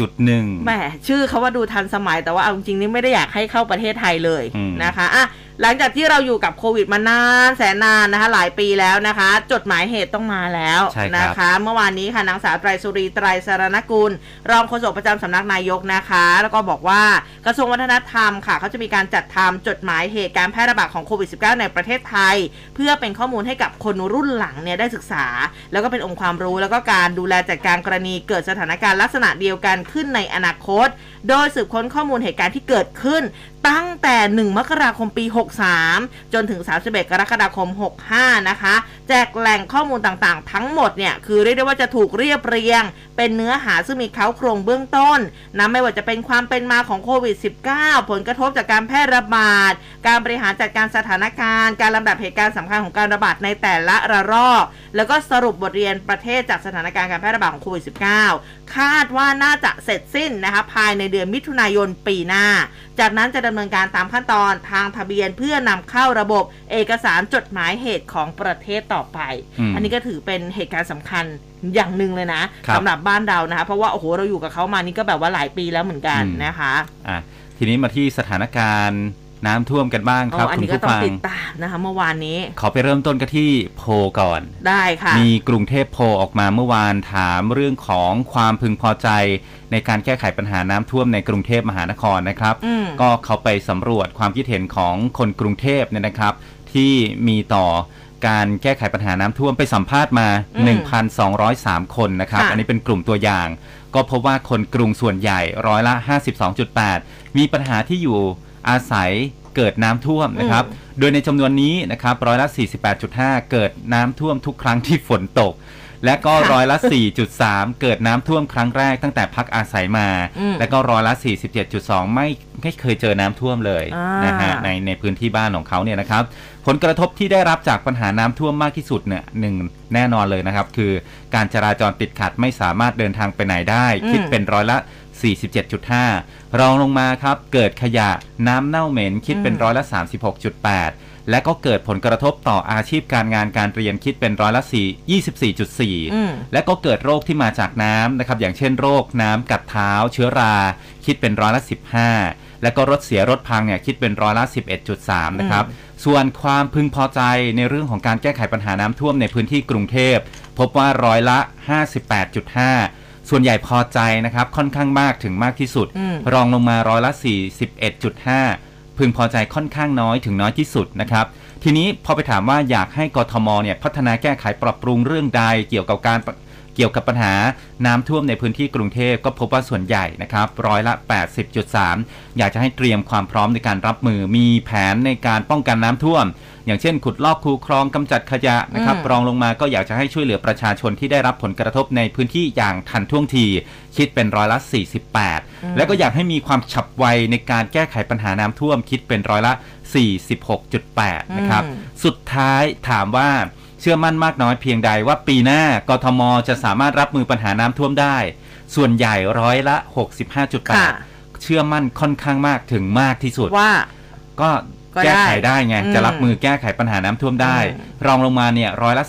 1.1แหมชื่อเขาว่าดูทันสมัยแต่ว่าเอาจริงๆนี่ไม่ได้อยากให้เข้าประเทศไทยเลยอืมนะคะอะ หลังจากที่เราอยู่กับโควิดมานานแสนนานนะคะ หลายปีแล้วนะคะ จดหมายเหตุต้องมาแล้วใช่ครับนะคะ เมื่อวานนี้ค่ะนางสาวไตรสุรีไตรสารนกุล รองโฆษกประจำสำนักนายกนะคะ แล้วก็บอกว่ากระทรวงวัฒนธรรมค่ะเขาจะมีการจัดทำจดหมายเหตุการแพร่ระบาดของโควิด -19 ในประเทศไทย เพื่อเป็นข้อมูลให้กับคนรุ่นหลังเนี่ยได้ศึกษา แล้วก็เป็นองค์ความรู้แล้วก็การดูแลจัดการกรณีเกิดสถานการณ์ลักษณะเดียวกันขึ้นในอนาคตโดยสืบค้นข้อมูลเหตุการณ์ที่เกิดขึ้น ตั้งแต่ 1 มกราคมปี 63 จนถึง 31 กรกฎาคม 65 นะคะ แจกแหล่งข้อมูลต่างๆ ทั้งหมดเนี่ย คือเรียกได้ว่าจะถูกเรียบเรียง เป็นเนื้อหาซึ่งมีเขาโครงเบื้องต้นนะไม่ว่าจะเป็นความเป็นมาของโควิด -19 ผลกระทบจากการแพร่ระบาด การบริหารจัดการสถานการณ์ การลำดับเหตุการณ์สำคัญของการระบาดในแต่ละระลอก แล้วก็สรุปบทเรียนประเทศจากสถานการณ์การแพร่ระบาดของโควิด -19 คาดว่าน่าจะเสร็จสิ้นนะคะภายในเดือนมิถุนายนปีหน้า จากนั้นจะดำเนินการตามขั้นตอนทางทะเบียนเพื่อนำเข้าระบบเอกสารจดหมายเหตุของประเทศต่อไปอืมอันนี้ก็ถือเป็นเหตุการณ์สำคัญอย่างหนึ่งเลยนะครับสำหรับบ้านเรานะคะเพราะว่าโอ้โหเราอยู่กับเขามานี่ก็แบบว่าหลายปีแล้วเหมือนกันอืมนะคะอะทีนี้มาที่สถานการณ์ น้ำท่วมกันบ้างครับอ๋ออันคุณนี้ก็ผู้ต้องฟังติดตามนะคะเมื่อวานนี้ ขอไปเริ่มต้นกันที่โพลก่อน ได้ค่ะ มีกรุงเทพโพลออกมาเมื่อวานถามเรื่องของความพึงพอใจ ในการแก้ไขปัญหาน้ำท่วมในกรุงเทพมหานครนะครับอืมก็เขาไปสำรวจความคิดเห็นของคนกรุงเทพเนี่ยนะครับ ที่มีต่อการแก้ไขปัญหาน้ำท่วมไปสัมภาษณ์มาอืม1,203 คนนะครับค่ะอันนี้เป็นกลุ่มตัวอย่าง ก็พบว่าคนกรุงส่วนใหญ่ร้อยละ 52.8 มีปัญหาที่อยู่ อาศัยเกิดน้ำท่วมนะครับ โดยในจำนวนนี้นะครับร้อยละ 48.5 เกิดน้ำท่วมทุกครั้งที่ฝนตก และก็ค่ะร้อยละ 4.3 เกิดน้ำท่วมครั้งแรกตั้งแต่พักอาศัยมาอืมและก็ร้อยละ 47.2 ไม่ไม่เคยเจอน้ำท่วมเลยอ่านนะฮะในในพื้นที่บ้านของเขาเนี่ยนะครับ ผลกระทบที่ได้รับจากปัญหาน้ำท่วมมากที่สุดเนี่ยหนึ่งแน่นอนเลยนะครับ คือการจราจรติดขัดไม่สามารถเดินทางไปไหนได้ คิดเป็นร้อยละ 47.5 รองลงมาครับ เกิดขยะน้ำเน่าเหม็นคิดเป็นร้อยละ 36.8 และก็เกิดผลกระทบต่ออาชีพการงานการเรียนคิดเป็นร้อยละ4 24.4อืมและก็เกิดโรคที่มาจากน้ำนะครับ อย่างเช่นโรคน้ำกัดเท้า เชื้อรา คิดเป็นร้อยละ 15 แล้วก็รถเสียรถพังเนี่ยคิดเป็นร้อยละ 11.3 นะครับส่วนความพึงพอใจในเรื่องของการแก้ไขปัญหาน้ำท่วมในพื้นที่กรุงเทพ พบว่าร้อยละ 58.5 ส่วนใหญ่พอใจนะครับ ค่อนข้างมากถึงมากที่สุดอืมรองลงมาร้อยละ 41.5 พึงพอใจค่อนข้างน้อยถึงน้อยที่สุดนะครับทีนี้พอไปถามว่าอยากให้กทมเนี่ยพัฒนาแก้ไขปรับปรุงเรื่องใดเกี่ยวกับการเกี่ยวกับปัญหาน้ำท่วมในพื้นที่กรุงเทพก็พบว่าส่วนใหญ่นะครับร้อยละ 80.3 อยากจะให้เตรียมความพร้อมในการรับมือมีแผนในการป้องกันน้ำท่วม อย่างเช่น ขุดลอกคูคลองกำจัดขยะนะครับอืมรองลงมาก็อยากจะให้ช่วยเหลือประชาชนที่ได้รับผลกระทบในพื้นที่อย่างทันท่วงทีคิดเป็นร้อยละ 48 แล้วก็อยากให้มีความฉับไวในการแก้ไขปัญหาน้ำท่วมคิดเป็นร้อยละ 46.8 นะครับอืมสุดท้ายถามว่าเชื่อมั่นมากน้อยเพียงใดว่าปีหน้ากทมจะสามารถรับมือปัญหาน้ำท่วมได้ ส่วนใหญ่ร้อยละค่ะ65.8 เชื่อมั่นค่อนข้างมากถึงมากที่สุดว่าก็ก็ แก้ไขได้ไงอืมจะรับมือแก้ไขปัญหาน้ำท่วมได้อืมรองลงมาเนี่ยร้อยละ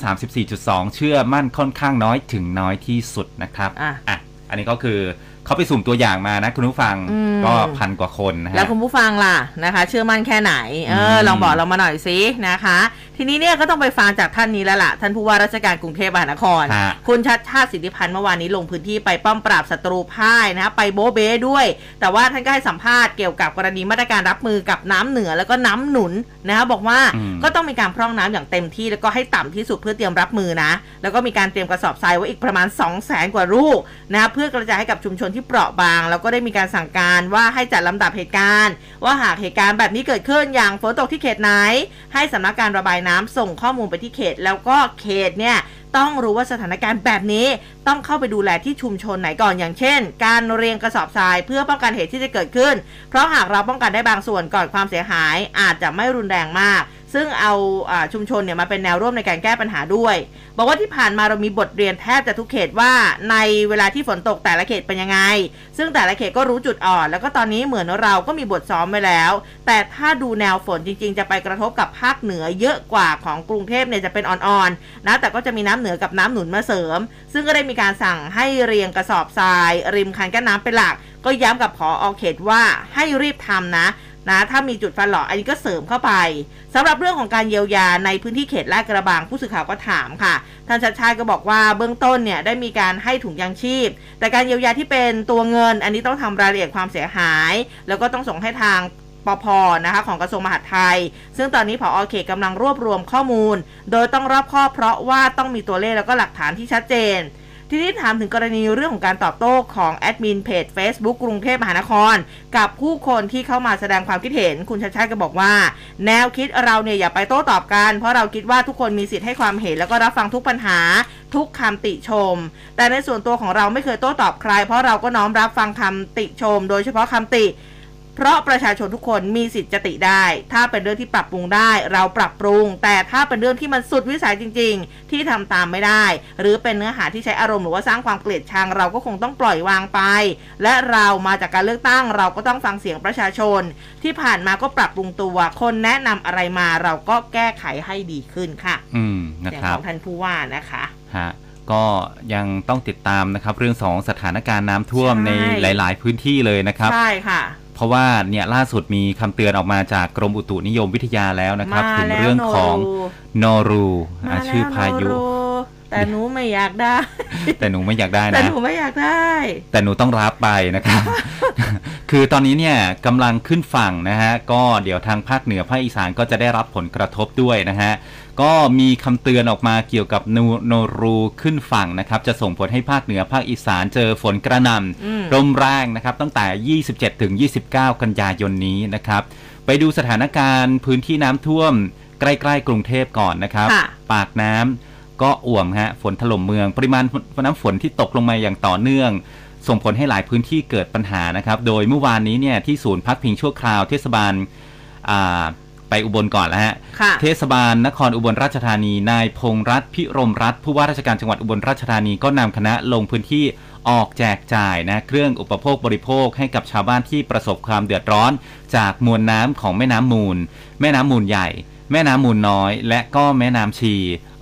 34.2 เชื่อมั่นค่อนข้างน้อยถึงน้อยที่สุดนะครับอะอะอันนี้ก็คือ เขาไปสุ่มตัวอย่างมานะคุณผู้ฟังอืมก็พันกว่าคนนะฮะแล้วคุณผู้ฟังล่ะนะคะ เชื่อมั่นแค่ไหนเออมลองบอกเรามาหน่อยสินะคะ ทีนี้เนี่ยก็ต้องไปฟังจากท่านนี้แล้วล่ะ ท่านผู้ว่าราชการกรุงเทพมหานครฮะคุณชัดชาติสิทธิพันธ์เมื่อวานนี้ลงพื้นที่ไปป้อมปราบศัตรูพ่ายนะคะไปโบะเบ้ด้วย แต่ว่าท่านก็ให้สัมภาษณ์เกี่ยวกับกรณีมาตรการรับมือกับน้ำเหนือแล้วก็น้ำหนุนนะคะบอกว่าอืมก็ต้องมีการพร่องน้ำอย่างเต็มที่แล้วก็ให้ต่ำที่สุดเพื่อเตรียมรับมือนะ แล้วก็มีการเตรียมกระสอบทรายไว้อีกประมาณ 2 0 0แสนกว่าลูกนะเพื่อกระจายให้กับชุมชนที่เปราะบาง แล้วก็ได้มีการสั่งการว่าให้จัดลำดับเหตุการณ์ ว่าหากเหตุการณ์แบบนี้เกิดขึ้นอย่างฝนตกที่เขตไหน ให้สำนักการระบายน้ำส่งข้อมูลไปที่เขต แล้วก็เขตเนี่ยต้องรู้ว่าสถานการณ์แบบนี้ต้องเข้าไปดูแลที่ชุมชนไหนก่อนอย่างเช่น การเรียงกระสอบทรายเพื่อป้องกันเหตุที่จะเกิดขึ้น เพราะหากเราป้องกันได้บางส่วนก่อนความเสียหาย อาจจะไม่รุนแรงมาก ซึ่งเอาอาชุมชนเนี่ยมาเป็นแนวร่วมในการแก้ปัญหาด้วย บอกว่าที่ผ่านมาเรามีบทเรียนแทบจะทุกเขตว่าในเวลาที่ฝนตกแต่ละเขตเป็นยังไง ซึ่งแต่ละเขตก็รู้จุดอ่อน แล้วก็ตอนนี้เหมือนเราก็มีบทซ้อมไว้แล้ว แต่ถ้าดูแนวฝนจริง ๆ จะไปกระทบกับภาคเหนือเยอะกว่าของกรุงเทพเนี่ยจะเป็นอ่อนๆนะแต่ก็จะมีน้ำเหนือกับน้ำหนุนมาเสริม ซึ่งก็ได้มีการสั่งให้เรียงกระสอบทราย ริมคันกั้นน้ำเป็นหลัก ก็ย้ำกับพออเขตว่าให้รีบทำนะนะถ้ามีจุดฟันหล่ออันนี้ก็เสริมเข้าไปสำหรับเรื่องของการเยียวยาในพื้นที่เขตลาดกระบังผู้สื่อข่าวก็ถามค่ะท่านชัดชาติก็บอกว่าเบื้องต้นเนี่ยได้มีการให้ถุงยางชีพ แต่การเยียวยาที่เป็นตัวเงิน อันนี้ต้องทำรายละเอียดความเสียหาย แล้วก็ต้องส่งให้ทาง ปพนะคะของกระทรวงมหาดไทย ซึ่งตอนนี้ผอเขตกำลังรวบรวมข้อมูล โดยต้องรอบคอเพราะว่าต้องมีตัวเลขแล้วก็หลักฐานที่ชัดเจน ทีนี้ถามถึงกรณีเรื่องของการตอบโต้ของแอดมินเพจ Facebook กรุงเทพมหานคร กับผู้คนที่เข้ามาแสดงความคิดเห็นคุณชัดชาติก็บอกว่า แนวคิดเราเนี่ยอย่าไปโต้ตอบกัน เพราะเราคิดว่าทุกคนมีสิทธิ์ให้ความเห็นแล้วก็รับฟังทุกปัญหาทุกคำติชม แต่ในส่วนตัวของเราไม่เคยโต้ตอบใคร เพราะเราก็น้อมรับฟังคำติชม โดยเฉพาะคำติ เพราะประชาชนทุกคนมีสิทธิ์จะติได้ ถ้าเป็นเรื่องที่ปรับปรุงได้ เราปรับปรุง แต่ถ้าเป็นเรื่องที่มันสุดวิสัยจริง ๆ ที่ทำตามไม่ได้ หรือเป็นเนื้อหาที่ใช้อารมณ์หรือว่าสร้างความเกลียดชังเราก็คงต้องปล่อยวางไป และเรามาจากการเลือกตั้งเราก็ต้องฟังเสียงประชาชน ที่ผ่านมาก็ปรับปรุงตัว คนแนะนำอะไรมาเราก็แก้ไขให้ดีขึ้นค่ะ อืมนะเสียงครัขบองท่านผู้ว่านะคะฮะก็ยังต้องติดตามนะครับ เรื่องของสถานการณ์น้ำท่วมใช่ในหลาย ๆ พื้นที่เลยนะครับ ใช่ค่ะ เพราะว่าเนี่ยล่าสุดมีคำเตือนออกมาจากกรมอุตุนิยมวิทยาแล้วนะครับมาถึงแล้วเรื่องของโนรูโนรูมาอะแล้วชื่อพายุโนรูแต่หนูไม่อยากได้ แต่หนูไม่อยากได้แต่นะหนูไม่อยากได้ แต่หนูต้องรับไปนะครับ คือตอนนี้เนี่ยกำลังขึ้นฝั่งนะฮะก็เดี๋ยวทางภาคเหนือภาคอีสานก็จะได้รับผลกระทบด้วยนะฮะก็มีคำเตือนออกมาเกี่ยวกับโนโนรูขึ้นฝั่งนะครับ จะส่งผลให้ภาคเหนือภาคอีสานเจอฝนกระหน่อืมำลมแรงนะครับ ตั้งแต่ 27ถึง29 กันยายนนี้นะครับ ไปดูสถานการณ์พื้นที่น้ำท่วม ใกล้ๆกรุงเทพก่อนนะครับค่ะปากน้ำก็อ่วมฮะฝนถล่มเมือง ปริมาณน้ำฝนที่ตกลงมาอย่างต่อเนื่อง ส่งผลให้หลายพื้นที่เกิดปัญหานะครับ โดยเมื่อวานนี้เนี่ยที่ศูนย์พักพิงชั่วคราวเทศบาลอ่าไปอุบลก่อนแล้วฮะค่ะเทศบาลนครอุบลราชธานี นายพงษ์รัตน์พิรมรัตน์ผู้ว่าราชการจังหวัดอุบลราชธานีก็นำคณะลงพื้นที่ออกแจกจ่ายนะเครื่องอุปโภคบริโภคให้กับชาวบ้านที่ประสบความเดือดร้อน จากมวลน้ำของแม่น้ำมูล แม่น้ำมูลใหญ่ แม่น้ำมูลน้อย และก็แม่น้ำชี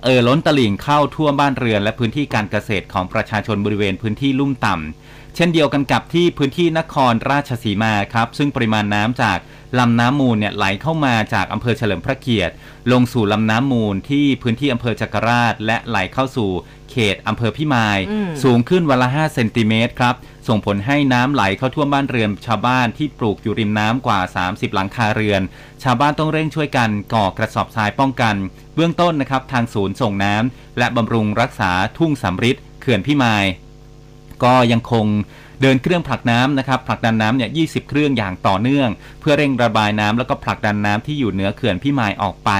เอ่อล้นตลิ่งเข้าท่วมบ้านเรือน และพื้นที่การเกษตรของประชาชนบริเวณพื้นที่ลุ่มต่ำ เช่นเดียวกันกับที่พื้นที่นครราชสีมาครับซึ่งปริมาณน้ำจากลำน้ำมูลเนี่ยไหลเข้ามาจากอำเภอเฉลิมพระเกียรติ ลงสู่ลำน้ำมูลที่พื้นที่อำเภอจักรราช และไหลเข้าสู่เขตอำเภอพิมายอืมสูงขึ้นวันละ 5 เซนติเมตรครับ ส่งผลให้น้ำไหลเข้าท่วมบ้านเรือนชาวบ้านที่ปลูกอยู่ริมน้ำกว่า 30 หลังคาเรือน ชาวบ้านต้องเร่งช่วยกันก่อกระสอบทรายป้องกัน เบื้องต้นนะครับทางศูนย์ส่งน้ำและบำรุงรักษาทุ่งสำริดเขื่อนพิมาย ก็ยังคงเดินเครื่องผลักน้ำนะครับผลักดันน้ำเนี่ย20เครื่องอย่างต่อเนื่อง เพื่อเร่งระบายน้ำแล้วก็ผลักดันน้ำที่อยู่เหนือเขื่อนพิมายออกไป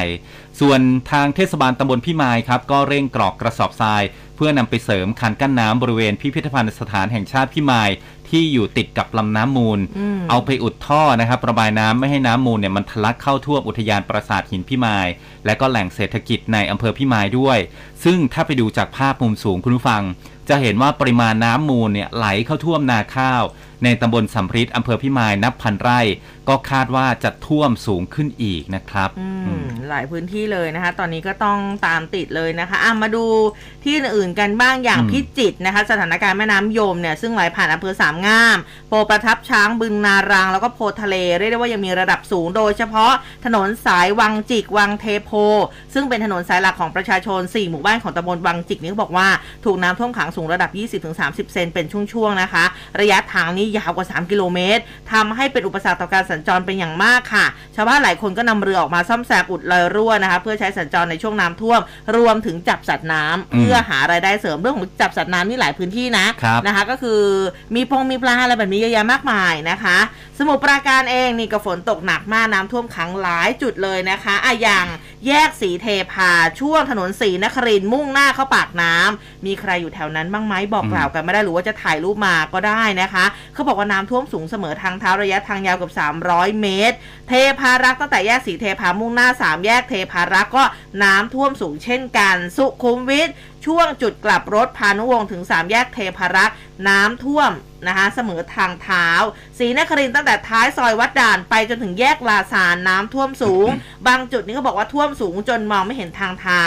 ส่วนทางเทศบาลตำบลพิมายครับก็เร่งกรอกกระสอบทราย เพื่อนำไปเสริมคันกั้นน้ำบริเวณพิพิธภัณฑ์สถานแห่งชาติพิมายที่อยู่ติดกับลำน้ำมูลอืมเอาไปอุดท่อนะครับระบายน้ำไม่ให้น้ำมูลเนี่ยมันทะลักเข้าท่วมอุทยานปราสาทหินพิมาย และก็แหล่งเศรษฐกิจในอำเภอพิมายด้วย ซึ่งถ้าไปดูจากภาพมุมสูงคุณผู้ฟัง จะเห็นว่าปริมาณน้ำมูลเนี่ยไหลเข้าท่วมนาข้าวในตำบลสัมพริษอำเภอพิมายนับพันไร่ ก็คาดว่าจะท่วมสูงขึ้นอีกนะครับอือืมมหลายพื้นที่เลยนะคะ ตอนนี้ก็ต้องตามติดเลยนะคะอะมาดูที่อื่นๆกันบ้างอย่างอืมพิจิตรนะคะ สถานการณ์แม่น้ำยมเนี่ยซึ่งไหลผ่านอำเภอสามงาม โพประทับช้างบึงนาราง แล้วก็โพทะเล เรียกได้ว่ายังมีระดับสูงโดยเฉพาะถนนสายวังจิกวังเทโพ ซึ่งเป็นถนนสายหลักของประชาชน 4 หมู่บ้านของตำบลวังจิกนี่เขาบอกว่าถูกน้ำท่วมขังสูงระดับ 20-30 เซนเป็นช่วงๆนะคะ ระยะทางนี้ยาวกว่า 3 กิโลเมตรทำให้เป็นอุปสรรคต่อการสัญจรเป็นอย่างมากค่ะ ชาวบ้านหลายคนก็นำเรือออกมาซ่อมแซมอุดรอยรั่วนะคะเพื่อใช้สัญจรในช่วงน้ำท่วม รวมถึงจับสัตว์น้ำอืมเพื่อหารายได้เสริมเรื่องของจับสัตว์น้ำนี่หลายพื้นที่นะครับนะคะ ก็คือมีพงมีปลาอะไรแบบนี้เยอะแยะมากมายนะคะ สมุทรปราการเองนี่ก็ฝนตกหนักมากน้ำท่วมขังหลายจุดเลยนะคะอะอย่าง แยกสีเทพาช่วงถนนสีนครินมุ่งหน้าเข้าปากน้ำมีใครอยู่แถวนั้นบ้างไหมบอกกล่าวกันไม่ได้หรือว่าจะถ่ายรูปมาก็ได้นะคะ เขาบอกว่าน้ำท่วมสูงเสมอทางเท้าระยะทางยาวเกับ300 เมตรเทพารักษ์ตั้งแต่แยกสีเทพามุ่งหน้า 3 แยกเทพารักษ์ก็น้ำท่วมสูงเช่นกัน สุขุมวิทช่วงจุดกลับรถพานุวงศ์ถึงสามแยกเทพารักษ์น้ำท่วมนะคะเสมอทางเท้าสีนครินตั้งแต่ท้ายซอยวัดด่านไปจนถึงแยกลาซานน้ำท่วมสูง บางจุดนี่ก็บอกว่าท่วมสูงจนมองไม่เห็นทางเท้า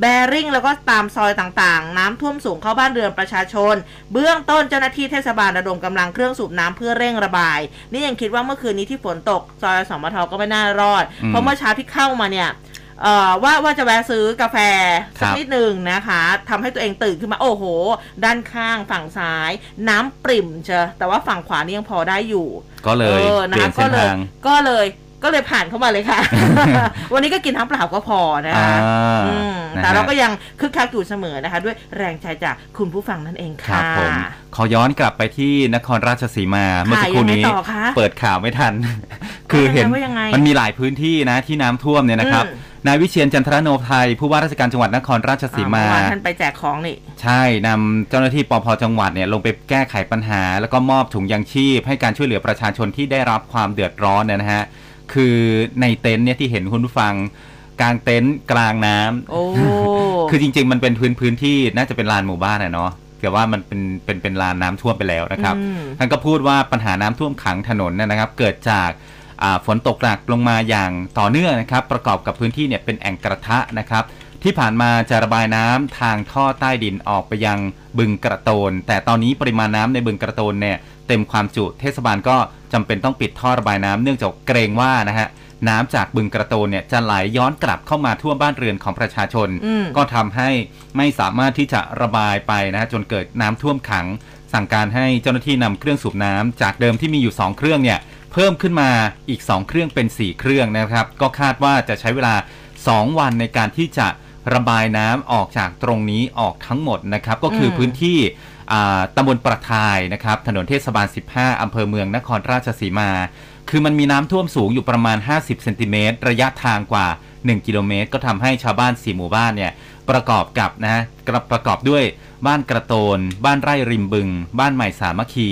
แบริ่งแล้วก็ตามซอยต่างๆ น้ำท่วมสูงเข้าบ้านเรือนประชาชน เบื้องต้นเจ้าหน้าที่เทศบาลระดมกำลังเครื่องสูบน้ำเพื่อเร่งระบาย นี่ยังคิดว่าเมื่อคืนนี้ที่ฝนตกซอยสมทก็ไม่น่ารอดอืมเพราะเมื่อเช้าที่เข้ามาเนี่ยเอ่อว่าว่าจะแวะซื้อกาแฟสักครับนิดหนึ่งนะคะทำให้ตัวเองตื่นขึ้นมาโอ้โห ด้านข้างฝั่งซ้าย น้ำปริ่มเชอะแต่ว่าฝั่งขวานี่ยังพอได้อยู่ ก็เลยออเปลี่ยนเส้ก็นเลยทางก็เลย ก็เลยผ่านเข้ามาเลยค่ะ วันนี้ก็กินน้ำเปล่าก็พอนะอ่าคะอืมนะแต่ฮะเราก็ยังคึกคักอยู่เสมอนะคะ ด้วยแรงใจจากคุณผู้ฟังนั่นเองครัค่ะบผมขอย้อนกลับไปที่นครราชสีมาเมื่อสักครู่นี้ยังไงต่อคะเปิดข่าวไม่ทัน คือเห็นว่ายังไงมันมีหลายพื้นที่นะที่น้ำท่วมเนี่ยนะครับอืมนายวิเชียนจันทรโนไทยผู้ว่าราชการจังหวัดนครราชสีมาอ่เอวานท่านไปแจกของนี่ใช่นำเจ้าหน้าที่ปพจังหวัดเนี่ยลงไปแก้ไขปัญหา แล้วก็มอบถุงยางชีพ ให้การช่วยเหลือประชาชนที่ได้รับความเดือดร้อนเนี่ยนะฮะ คือในเต็นท์เนี่ยที่เห็นคุณผู้ฟังกลางเต็นท์กลางน้ำโอ้คือจริง ๆ มันเป็นพื้นพื้นที่น่าจะเป็นลานหมู่บ้านอะเนาะแต่ว่ามันเป็นเป็นเป็นลานน้ำท่วมไปแล้วนะครับอืมท่านก็พูดว่าปัญหาน้ำท่วมขังถนนเนี่ยนะครับ เกิดจากอ่าฝนตกหนักลงมาอย่างต่อเนื่องนะครับ ประกอบกับพื้นที่เนี่ยเป็นแอ่งกระทะนะครับ ที่ผ่านมาจะระบายน้ำทางท่อใต้ดินออกไปยังบึงกระโตน แต่ตอนนี้ปริมาณน้ำในบึงกระโตนเนี่ย เต็มความจุ เทศบาลก็จำเป็นต้องปิดท่อระบายน้ำเนื่องจากเกรงว่านะฮะน้ำจากบึงกระโตนเนี่ยจะไหลย้อนกลับเข้ามาท่วมบ้านเรือนของประชาชนอืมก็ทำให้ไม่สามารถที่จะระบายไปนะฮะจนเกิดน้ำท่วมขัง สั่งการให้เจ้าหน้าที่นำเครื่องสูบน้ำจากเดิมที่มีอยู่ 2 เครื่องเนี่ยเพิ่มขึ้นมาอีก 2 เครื่องเป็น 4 เครื่องนะครับ ก็คาดว่าจะใช้เวลา 2 วันในการที่จะระบายน้ำออกจากตรงนี้ออกทั้งหมดนะครับ ก็คืออมพื้นที่อ่า ตำบลประทายนะครับ ถนนเทศบาล 15 อำเภอเมืองนครราชสีมา คือมันมีน้ำท่วมสูงอยู่ประมาณ 50 เซนติเมตร ระยะทางกว่า 1 กิโลเมตร ก็ทำให้ชาวบ้าน 4 หมู่บ้านเนี่ย ประกอบกับนะฮะกระประกอบด้วยบ้านกระโตน บ้านไร่ริมบึง บ้านใหม่สามัคคี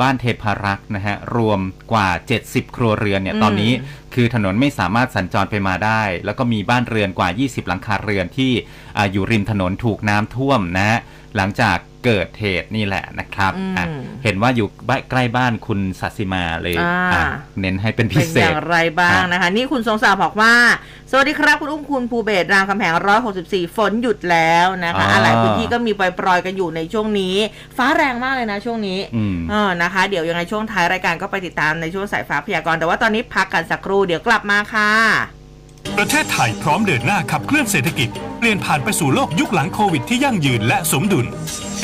บ้านเทพารักษ์นะฮะ รวมกว่า 70 ครัวเรือนเนี่ยอืมตอนนี้คือถนนไม่สามารถสัญจรไปมาได้ แล้วก็มีบ้านเรือนกว่า 20 หลังคาเรือนที่อาอยู่ริมถนนถูกน้ำท่วมนะฮะหลังจาก เกิดเหตุนี่แหละนะครับอืมอะเห็นว่าอยู่บ้านใกล้บ้านคุณสัสิมาเลยอ่าอะเน้นให้เป็นพิเป็นเศอษย่างไรบ้างนะคะ นี่คุณทรงศักดิ์บอกว่า สวัสดีครับ คุณอุ้มคุณภูเบศรามคำแหง164ฝนหยุดแล้วนะคะอ่าหลายพื้นที่ก็มีปล่อยๆกันอยู่ในช่วงนี้ ฟ้าแรงมากเลยนะช่วงนี้อืมเออนะคะ เดี๋ยวยังไงช่วงท้ายรายการก็ไปติดตามในช่วงสายฟ้าพยากรณ์แต่ว่าตอนนี้พักกันสักครู่เดี๋ยวกลับมาค่ะ ประเทศไทยพร้อมเดินหน้าขับเคลื่อนเศรษฐกิจ เปลี่ยนผ่านไปสู่โลกยุคหลังโควิดที่ยั่งยืนและสมดุล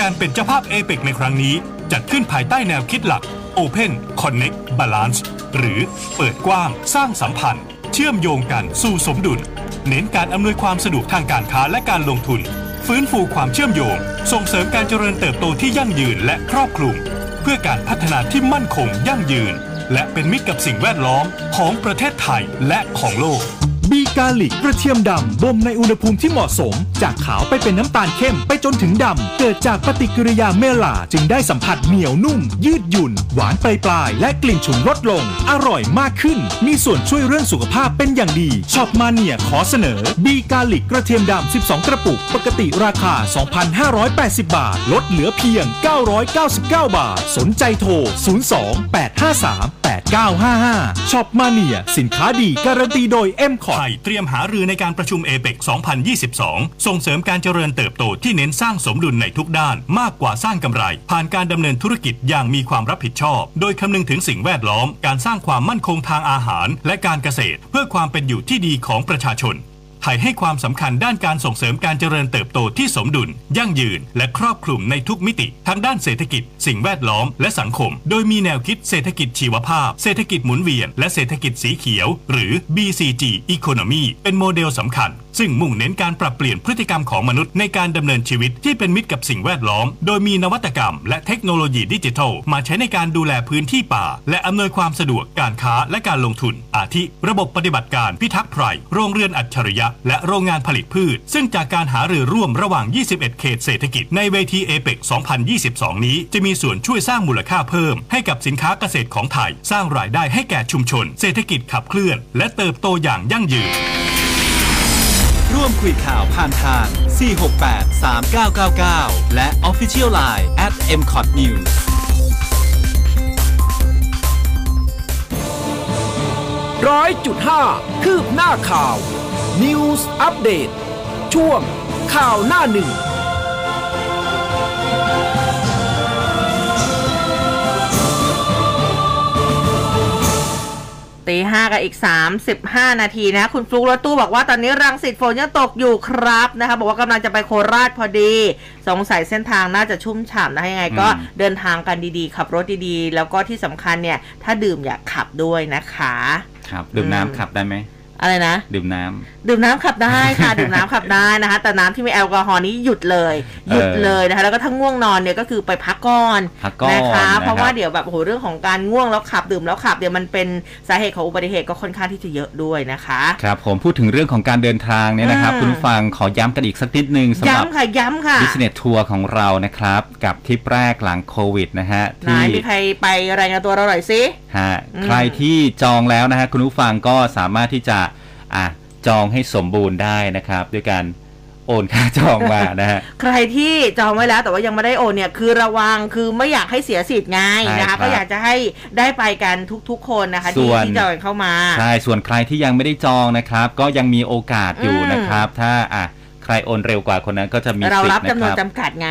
การเป็นเจ้าภาพเอเปกในครั้งนี้ จัดขึ้นภายใต้แนวคิดหลัก Open Connect Balance หรือเปิดกว้าง สร้างสัมพันธ์ เชื่อมโยงกันสู่สมดุล เน้นการอำนวยความสะดวกทางการค้าและการลงทุน ฟื้นฟูความเชื่อมโยง ส่งเสริมการเจริญเติบโตที่ยั่งยืนและครอบคลุม เพื่อการพัฒนาที่มั่นคงยั่งยืน และเป็นมิตรกับสิ่งแวดล้อมของประเทศไทยและของโลก บีกาลิกกระเทียมดำบ่มในอุณหภูมิที่เหมาะสม จากขาวไปเป็นน้ำตาลเข้มไปจนถึงดำ เกิดจากปฏิกิริยาเมลาจึงได้สัมผัสเหนียวนุ่ม ยืดหยุ่น หวานปลายปลายและกลิ่นฉุนลดลง อร่อยมากขึ้น มีส่วนช่วยเรื่องสุขภาพเป็นอย่างดีช็อปมาเนียขอเสนอบีกาลิกกระเทียมดำ 12 กระปุก ปกติราคา 2,580 บาท ลดเหลือเพียง 999 บาท สนใจโทร 02-853-8955ช็อปมาเนียสินค้าดีการันตีโดย M คอไทยเตรียมหารือในการประชุมเอเปก2022 ส่งเสริมการเจริญเติบโตที่เน้นสร้างสมดุลในทุกด้านมากกว่าสร้างกำไร ผ่านการดำเนินธุรกิจอย่างมีความรับผิดชอบ โดยคำนึงถึงสิ่งแวดล้อม การสร้างความมั่นคงทางอาหาร และการเกษตร เพื่อความเป็นอยู่ที่ดีของประชาชน ไทยให้ความสำคัญด้านการส่งเสริมการเจริญเติบโตที่สมดุล ยั่งยืน และครอบคลุมในทุกมิติทั้งด้านเศรษฐกิจ สิ่งแวดล้อม และสังคม โดยมีแนวคิดเศรษฐกิจชีวภาพ เศรษฐกิจหมุนเวียน และเศรษฐกิจสีเขียว หรือ BCG Economy เป็นโมเดลสำคัญ ซึ่งมุ่งเน้นการปรับเปลี่ยนพฤติกรรมของมนุษย์ในการดำเนินชีวิตที่เป็นมิตรกับสิ่งแวดล้อม โดยมีนวัตกรรม และเทคโนโลยีดิจิทัล มาใช้ในการดูแลพื้นที่ป่า และอำนวยความสะดวกการค้าและการลงทุน อาทิ ระบบปฏิบัติการพิทักษ์ไพรโรงเรือนอัจฉริยะและโรงงานผลิตพืช ซึ่งจากการหารือร่วมระหว่าง 21 เขตเศรษฐกิจในเวทีเอเปก2022 นี้ จะมีส่วนช่วยสร้างมูลค่าเพิ่ม ให้กับสินค้าเกษตรของไทย สร้างรายได้ให้แก่ชุมชน เศรษฐกิจขับเคลื่อน และเติบโตอย่างยั่งยืน ร่วมคุยข่าวผ่านทาง 468 3999 และ Official Line at m c o t News ร้อยจุดห้าคืบหน้าข่าว News อัปเดตช่วงข่าวหน้าหนึ่งตีห้ากับอีก 35 นาทีนะ คุณฟลุกรถตู้บอกว่าตอนนี้รังสิตฝนยังตกอยู่ครับนะคะบอกว่ากำลังจะไปโคราชพอดี สงสัยเส้นทางน่าจะชุ่มฉ่ำนะยังไงก็อืมเดินทางกันดีๆ ขับรถดีๆ แล้วก็ที่สำคัญเนี่ย ถ้าดื่มอย่าขับด้วยนะคะ ครับ ดื่มอืมน้ำขับได้ไหม อะไรนะ ดื่มน้ำดื่มน้ำขับได้ค่ะ ดื่มน้ำขับได้นะคะ แต่น้ำที่มีแอลกอฮอล์นี้หยุดเลย หยุดเลยนะคะ แล้วก็ถ้าง่วงนอนเนี่ยก็คือไปพักก่อนพักก่อนนะคะนะครับเพราะว่าเดี๋ยวแบบโอ้โหเรื่องของการง่วงแล้วขับดื่มแล้วขับเดี๋ยวมันเป็นสาเหตุของอุบัติเหตุก็ค่อนข้างที่จะเยอะด้วยนะคะ ครับผมพูดถึงเรื่องของการเดินทางเนี่ยนะครับอืมคุณผู้ฟังขอย้ำกันอีกสักนิดนึงสำหรับย้ำค่ะย้ำค่ะ Business Tour ของเรานะครับ กับทริปแรกหลังโควิดนะฮะไหนมีใครไปรายงานตัวเราหน่อยสิฮะอืมใครที่จองแล้วนะฮะคุณผู้ฟังก็สามารถที่จะ อะจองให้สมบูรณ์ได้นะครับ ด้วยการโอนค่าจองมานะฮะ ใครที่จองไว้แล้วแต่ว่ายังไม่ได้โอนเนี่ยคือระวังคือไม่อยากให้เสียสิทธิ์ไงใช่นะครัคะบก็อยากจะให้ได้ไปกันทุกๆ คนนะคะส่ที่วนที่จองเข้ามาใช่ส่วนใครที่ยังไม่ได้จองนะครับ ก็ยังมีโอกาสอยู่อืมนะครับ ถ้าอะใครโอนเร็วกว่าคนนั้นก็จะมีเราสิทรับธิ์จำนวนนะครับจำกัดไง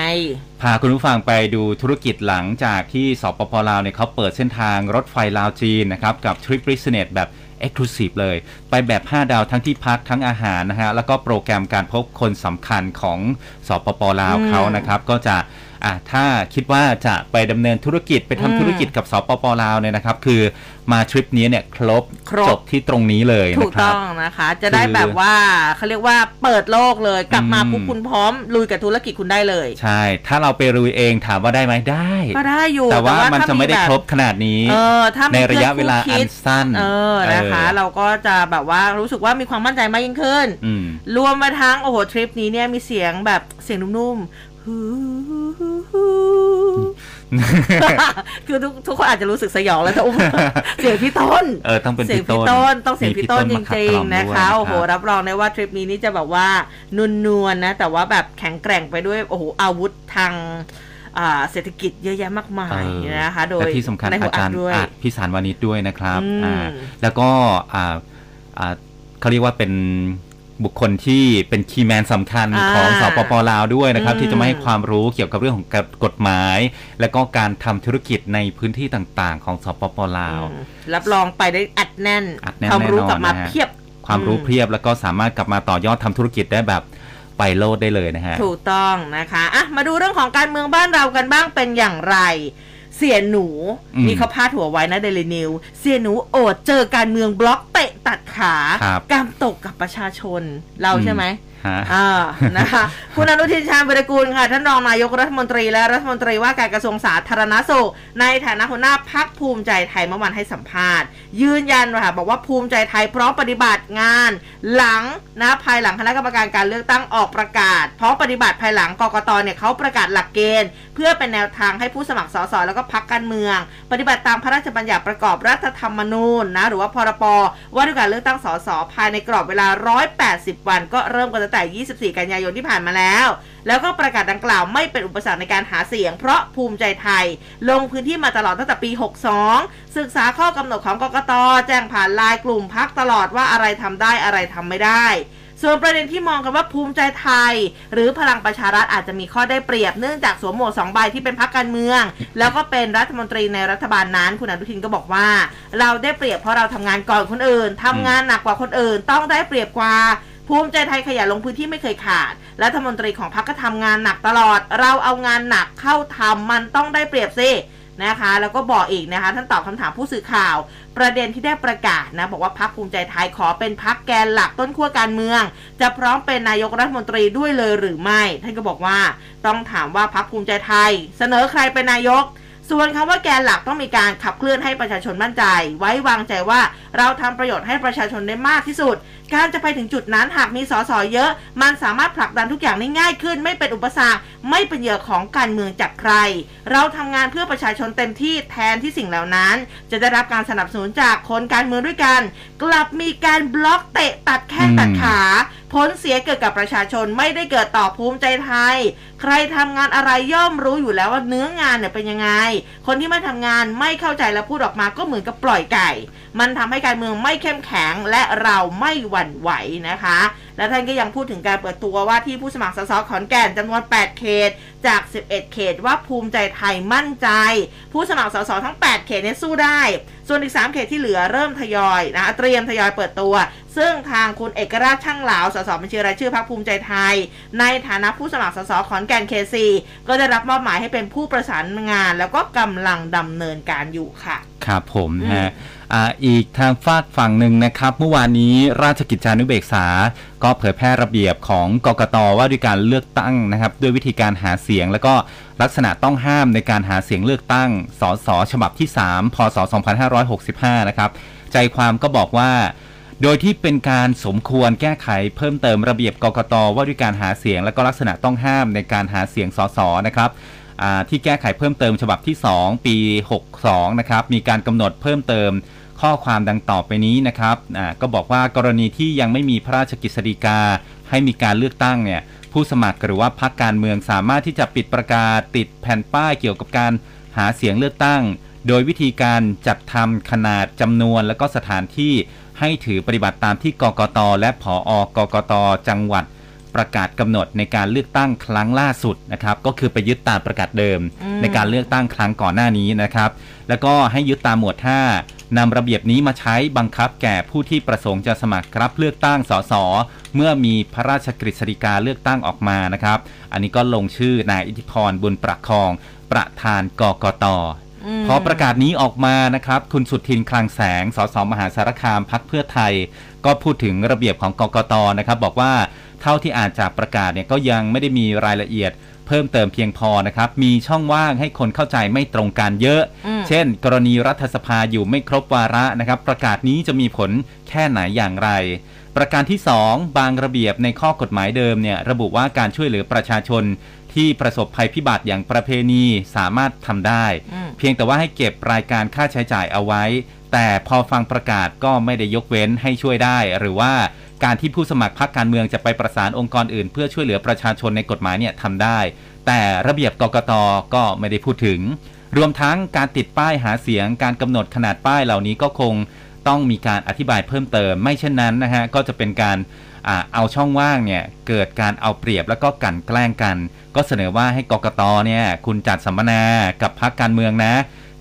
พาคุณผู้ฟังไปดูธุรกิจหลังจากที่สปปลาวเนี่ยเขาเปิดเส้นทางรถไฟลาวจีนนะครับกับทริป b ิสเน s แบบ Exclusive เลย ไปแบบ 5 ดาวทั้งที่พักทั้งอาหารนะฮะ แล้วก็โปรแกรมการพบคนสำคัญของสปปลาวอืมเขานะครับ ก็จะ อะถ้าคิดว่าจะไปดำเนินธุรกิจไปอืมทำธุรกิจกับสปปลาวเนี่ยนะครับ คือมาทริปนี้เนี่ยครบครบจบที่ตรงนี้เลยนะครัต้บองนะคะ จะได้คือแบบว่าเขาเรียกว่าเปิดโลกเลยกลับมาอืมปุ๊บคุณพร้อมลุยกับธุรกิจคุณได้เลย ใช่ ถ้าเราไปรุยเองถามว่าได้ไหมได้ ก็ได้อยู่ แต่ว่ามันถ้จะไม่ได้แบบครบขนาดนี้เออถ้ามีในระยะเวลาพื่อัคู่นคิดสั้นเออนะคะเออเราก็จะแบบว่ารู้สึกว่ามีความมั่นใจมากยิ่งขึ้นอืมรวมมาทั้งโอ้โหทริปนี้เนี่ยมีเสียงแบบเสียงนุ่มๆฮู้ คือทุกทุกคนอาจจะรู้สึกสยองแล้วแต่อุ้มเสียงพี่ต้นเออต้องเป็นเสียงพี่พี่ต้ต้นนต้องเสียงมีพี่พี่ต้นต้นจมาขับริงกล่อมๆนะคะด้วยนะครับโอ้โหรับรองได้ว่าทริปนี้นี่จะแบบว่านุ่นวลๆนะ แต่ว่าแบบแข็งแกร่งไปด้วยโอ้โหอาวุธทางอ่าเศรษฐกิจเยอะแยะมากมายเออนะคะ โดยและที่สำคัญในหัอาวอัจาดรย์ด้วยอาจพิสารวานิชด้วยนะครับอืมอ่าแล้วก็อ่าอ่าเขาเรียกว่าเป็น บุคคลที่เป็นคีย์แมนสำคัญอ่าของสปปลาวด้วยนะครับอืมที่จะมาให้ความรู้เกี่ยวกับเรื่องของกฎหมาย และก็การทำธุรกิจในพื้นที่ต่างๆ ของสปปลาวอืมรับรองไปได้อัดแน่นอัดแน่นความรู้แน่นอนกลับมานะฮะเพียบ ความรู้อืมเพียบแล้วก็สามารถกลับมาต่อยอดทำธุรกิจได้แบบไปโลดได้เลยนะฮะ ถูกต้องนะคะอะมาดูเรื่องของการเมืองบ้านเรากันบ้างเป็นอย่างไร เสียหนูอืมนี่เขาพาดหัวไว้นะเดลินิว เสียหนูโอดเจอการเมืองบล็อกเตะตัดขาครับกามตกกับประชาชนเราอืมใช่ไหมฮะ อ่านะคะคุณอนุทินชาญวิรกูลค่ะท่านรองนายกรัฐมนตรีและรัฐมนตรีว่าการกระทรวงสาธารณสุข ในฐานะหัวหน้าพักภูมิใจไทยเมื่อวานให้สัมภาษณ์ ยืนยันค่ะบอกว่าภูมิใจไทยพร้อมปฏิบัติงาน หลังนะภายหลังคณะกรรมการการเลือกตั้งออกประกาศพร้อมปฏิบัติภายหลังกกตเนี่ยเขาประกาศหลักเกณฑ์ เพื่อเป็นแนวทางให้ผู้สมัครสสแล้วก็พักการเมือง ปฏิบัติตามพระราชบัญญัติประกอบรัฐธรรมนูญนะหรือว่าพรปว่าด้วยการเลือกตั้งสสภายในกรอบเวลา 180 วันก็เริ่มกันแต่ 24 กันยายนที่ผ่านมาแล้ว แล้วก็ประกาศดังกล่าวไม่เป็นอุปสรรคในการหาเสียง เพราะภูมิใจไทย ลงพื้นที่มาตลอดตั้งแต่ปี 62 ศึกษาข้อกำหนดของกกต แจ้งผ่านลายกลุ่มพักตลอดว่าอะไรทำได้อะไรทำไม่ได้ส่วนประเด็นที่มองกันว่าภูมิใจไทย หรือพลังประชารัฐอาจจะมีข้อได้เปรียบเนื่องจากสวมหมวกสองใบที่เป็นพักการเมือง แล้วก็เป็นรัฐมนตรีในรัฐบาลนั้น คุณอนุทินก็บอกว่า เราได้เปรียบเพราะเราทำงานก่อนคนอื่นทำงานหนักกว่าคนอื่น ต้องได้เปรียบกว่า ภูมิใจไทยขยันลงพื้นที่ไม่เคยขาด รัฐมนตรีของพรรคก็ทำงานหนักตลอด เราเอางานหนักเข้าทำมันต้องได้เปรียบสินะคะแล้วก็บอกอีกนะคะท่านตอบคำถามผู้สื่อข่าว ประเด็นที่ได้ประกาศนะบอกว่าพรรคภูมิใจไทยขอเป็นพรรคแกนหลักต้นขั้วการเมือง จะพร้อมเป็นนายกรัฐมนตรีด้วยเลยหรือไม่ ท่านก็บอกว่าต้องถามว่าพรรคภูมิใจไทย เสนอใครเป็นนายก ส่วนคำว่าแกนหลักต้องมีการขับเคลื่อนให้ประชาชนมั่นใจ ไว้วางใจว่าเราทำประโยชน์ให้ประชาชนได้มากที่สุด การจะไปถึงจุดนั้นหากมีสสเยอะ มันสามารถผลักดันทุกอย่างได้ง่ายขึ้น ไม่เป็นอุปสรรคไม่เป็นเหยื่อของการเมืองจากใคร เราทำงานเพื่อประชาชนเต็มที่แทนที่สิ่งเหล่านั้น จะได้รับการสนับสนุนจากคนการเมืองด้วยกัน กลับมีการบล็อกเตะตัดแข้งตัดขา ผลเสียเกิดกับประชาชนไม่ได้เกิดต่อภูมิใจไทย ใครทำงานอะไรย่อมรู้อยู่แล้วว่าเนื้องานเนี่ยเป็นยังไง คนที่ไม่ทำงานไม่เข้าใจและพูดออกมาก็เหมือนกับปล่อยไก่ มันทำให้การเมืองไม่เข้มแข็งและเราไม่หวั่นไหวนะคะ และท่านก็ยังพูดถึงการเปิดตัวว่าที่ผู้สมัครสสขอนแก่นจำนวน 8 เขต จาก 11 เขตว่าภูมิใจไทยมั่นใจ ผู้สมัครสสทั้ง 8 เขตเนี่ยสู้ได้ ส่วนอีก 3 เขตที่เหลือเริ่มทยอยนะเตรียมทยอยเปิดตัว ซึ่งทางคุณเอกราชช่างเหลาสสบัญชีรายชื่อพรรคภูมิใจไทย ในฐานะผู้สมัครสสขอนแก่นเคซีก็ได้รับมอบหมายให้เป็นผู้ประสานงาน แล้วก็กำลังดำเนินการอยู่ค่ะ ครับผมฮะ อีกทางฝากฝั่งหนึ่งนะครับ เมื่อวานนี้ราชกิจจานุเบกษา ก็เผยแพร่ระเบียบของกกตว่าด้วยการเลือกตั้งนะครับ ด้วยวิธีการหาเสียง แล้วก็ลักษณะต้องห้ามในการหาเสียงเลือกตั้ง สสฉบับที่ 3 พศ 2565 นะครับ ใจความก็บอกว่าโดยที่เป็นการสมควรแก้ไขเพิ่มเติมระเบียบกกตว่าด้วยการหาเสียง และก็ลักษณะต้องห้ามในการหาเสียงสสนะครับที่แก้ไขเพิ่มเติมฉบับที่ 2 ปี 62 นะครับ มีการกำหนดเพิ่มเติม ข้อความดังต่อไปนี้นะครับก็บอกว่ากรณีที่ยังไม่มีพระราชกฤษฎีกา ให้มีการเลือกตั้งเนี่ยผู้สมัครหรือว่าพรรคการเมืองสามารถที่จะปิดประกาศติดแผ่นป้ายเกี่ยวกับการหาเสียงเลือกตั้ง โดยวิธีการจัดทำขนาดจำนวน และก็สถานที่ให้ถือปฏิบัติตามที่กกตและผออกกตจังหวัด ประกาศกำหนดในการเลือกตั้งครั้งล่าสุดนะครับก็คือไปยึดตามประกาศเดิมอืมในการเลือกตั้งครั้งก่อนหน้านี้นะครับ แล้วก็ให้ยึดตามหมวด 5นำระเบียบนี้มาใช้บังคับแก่ผู้ที่ประสงค์จะสมัครรับเลือกตั้งสสเมื่อมีพระราชกฤษฎีกาเลือกตั้งออกมานะครับ อันนี้ก็ลงชื่อนายอิทธิพรบุญประคอง ประธานกกตมพอประกาศนี้ออกมานะครับ คุณสุทินคลังแสง สสมหาสารคามพักเพื่อไทย ก็พูดถึงระเบียบของกกตนะครับ บอกว่า เท่าที่อ่านจากประกาศเนี่ยก็ยังไม่ได้มีรายละเอียดเพิ่มเติมเพียงพอนะครับ มีช่องว่างให้คนเข้าใจไม่ตรงกันเยอะอืมเช่น กรณีรัฐสภาอยู่ไม่ครบวาระนะครับ ประกาศนี้จะมีผลแค่ไหนอย่างไร ประการที่ 2 บางระเบียบในข้อกฎหมายเดิมเนี่ยระบุว่าการช่วยเหลือประชาชนที่ประสบภัยพิบัติอย่างประเพณีสามารถทำได้อืมเพียงแต่ว่าให้เก็บรายการค่าใช้จ่ายเอาไว้ แต่พอฟังประกาศก็ไม่ได้ยกเว้นให้ช่วยได้ หรือว่าการที่ผู้สมัครพรรคการเมืองจะไปประสานองค์กรอื่น เพื่อช่วยเหลือประชาชนในกฎหมายเนี่ยทำได้ แต่ระเบียบกกตก็ไม่ได้พูดถึง รวมทั้งการติดป้ายหาเสียง การกำหนดขนาดป้ายเหล่านี้ก็คงต้องมีการอธิบายเพิ่มเติม ไม่เช่นนั้นนะฮะก็จะเป็นการอเอาช่องว่างเนี่ยเกิดการเอาเปรียบแล้วก็กันแกล้งกัน ก็เสนอว่าให้กกตเนี่ยคุณจัดสัมมนากับพรรคการเมืองนะ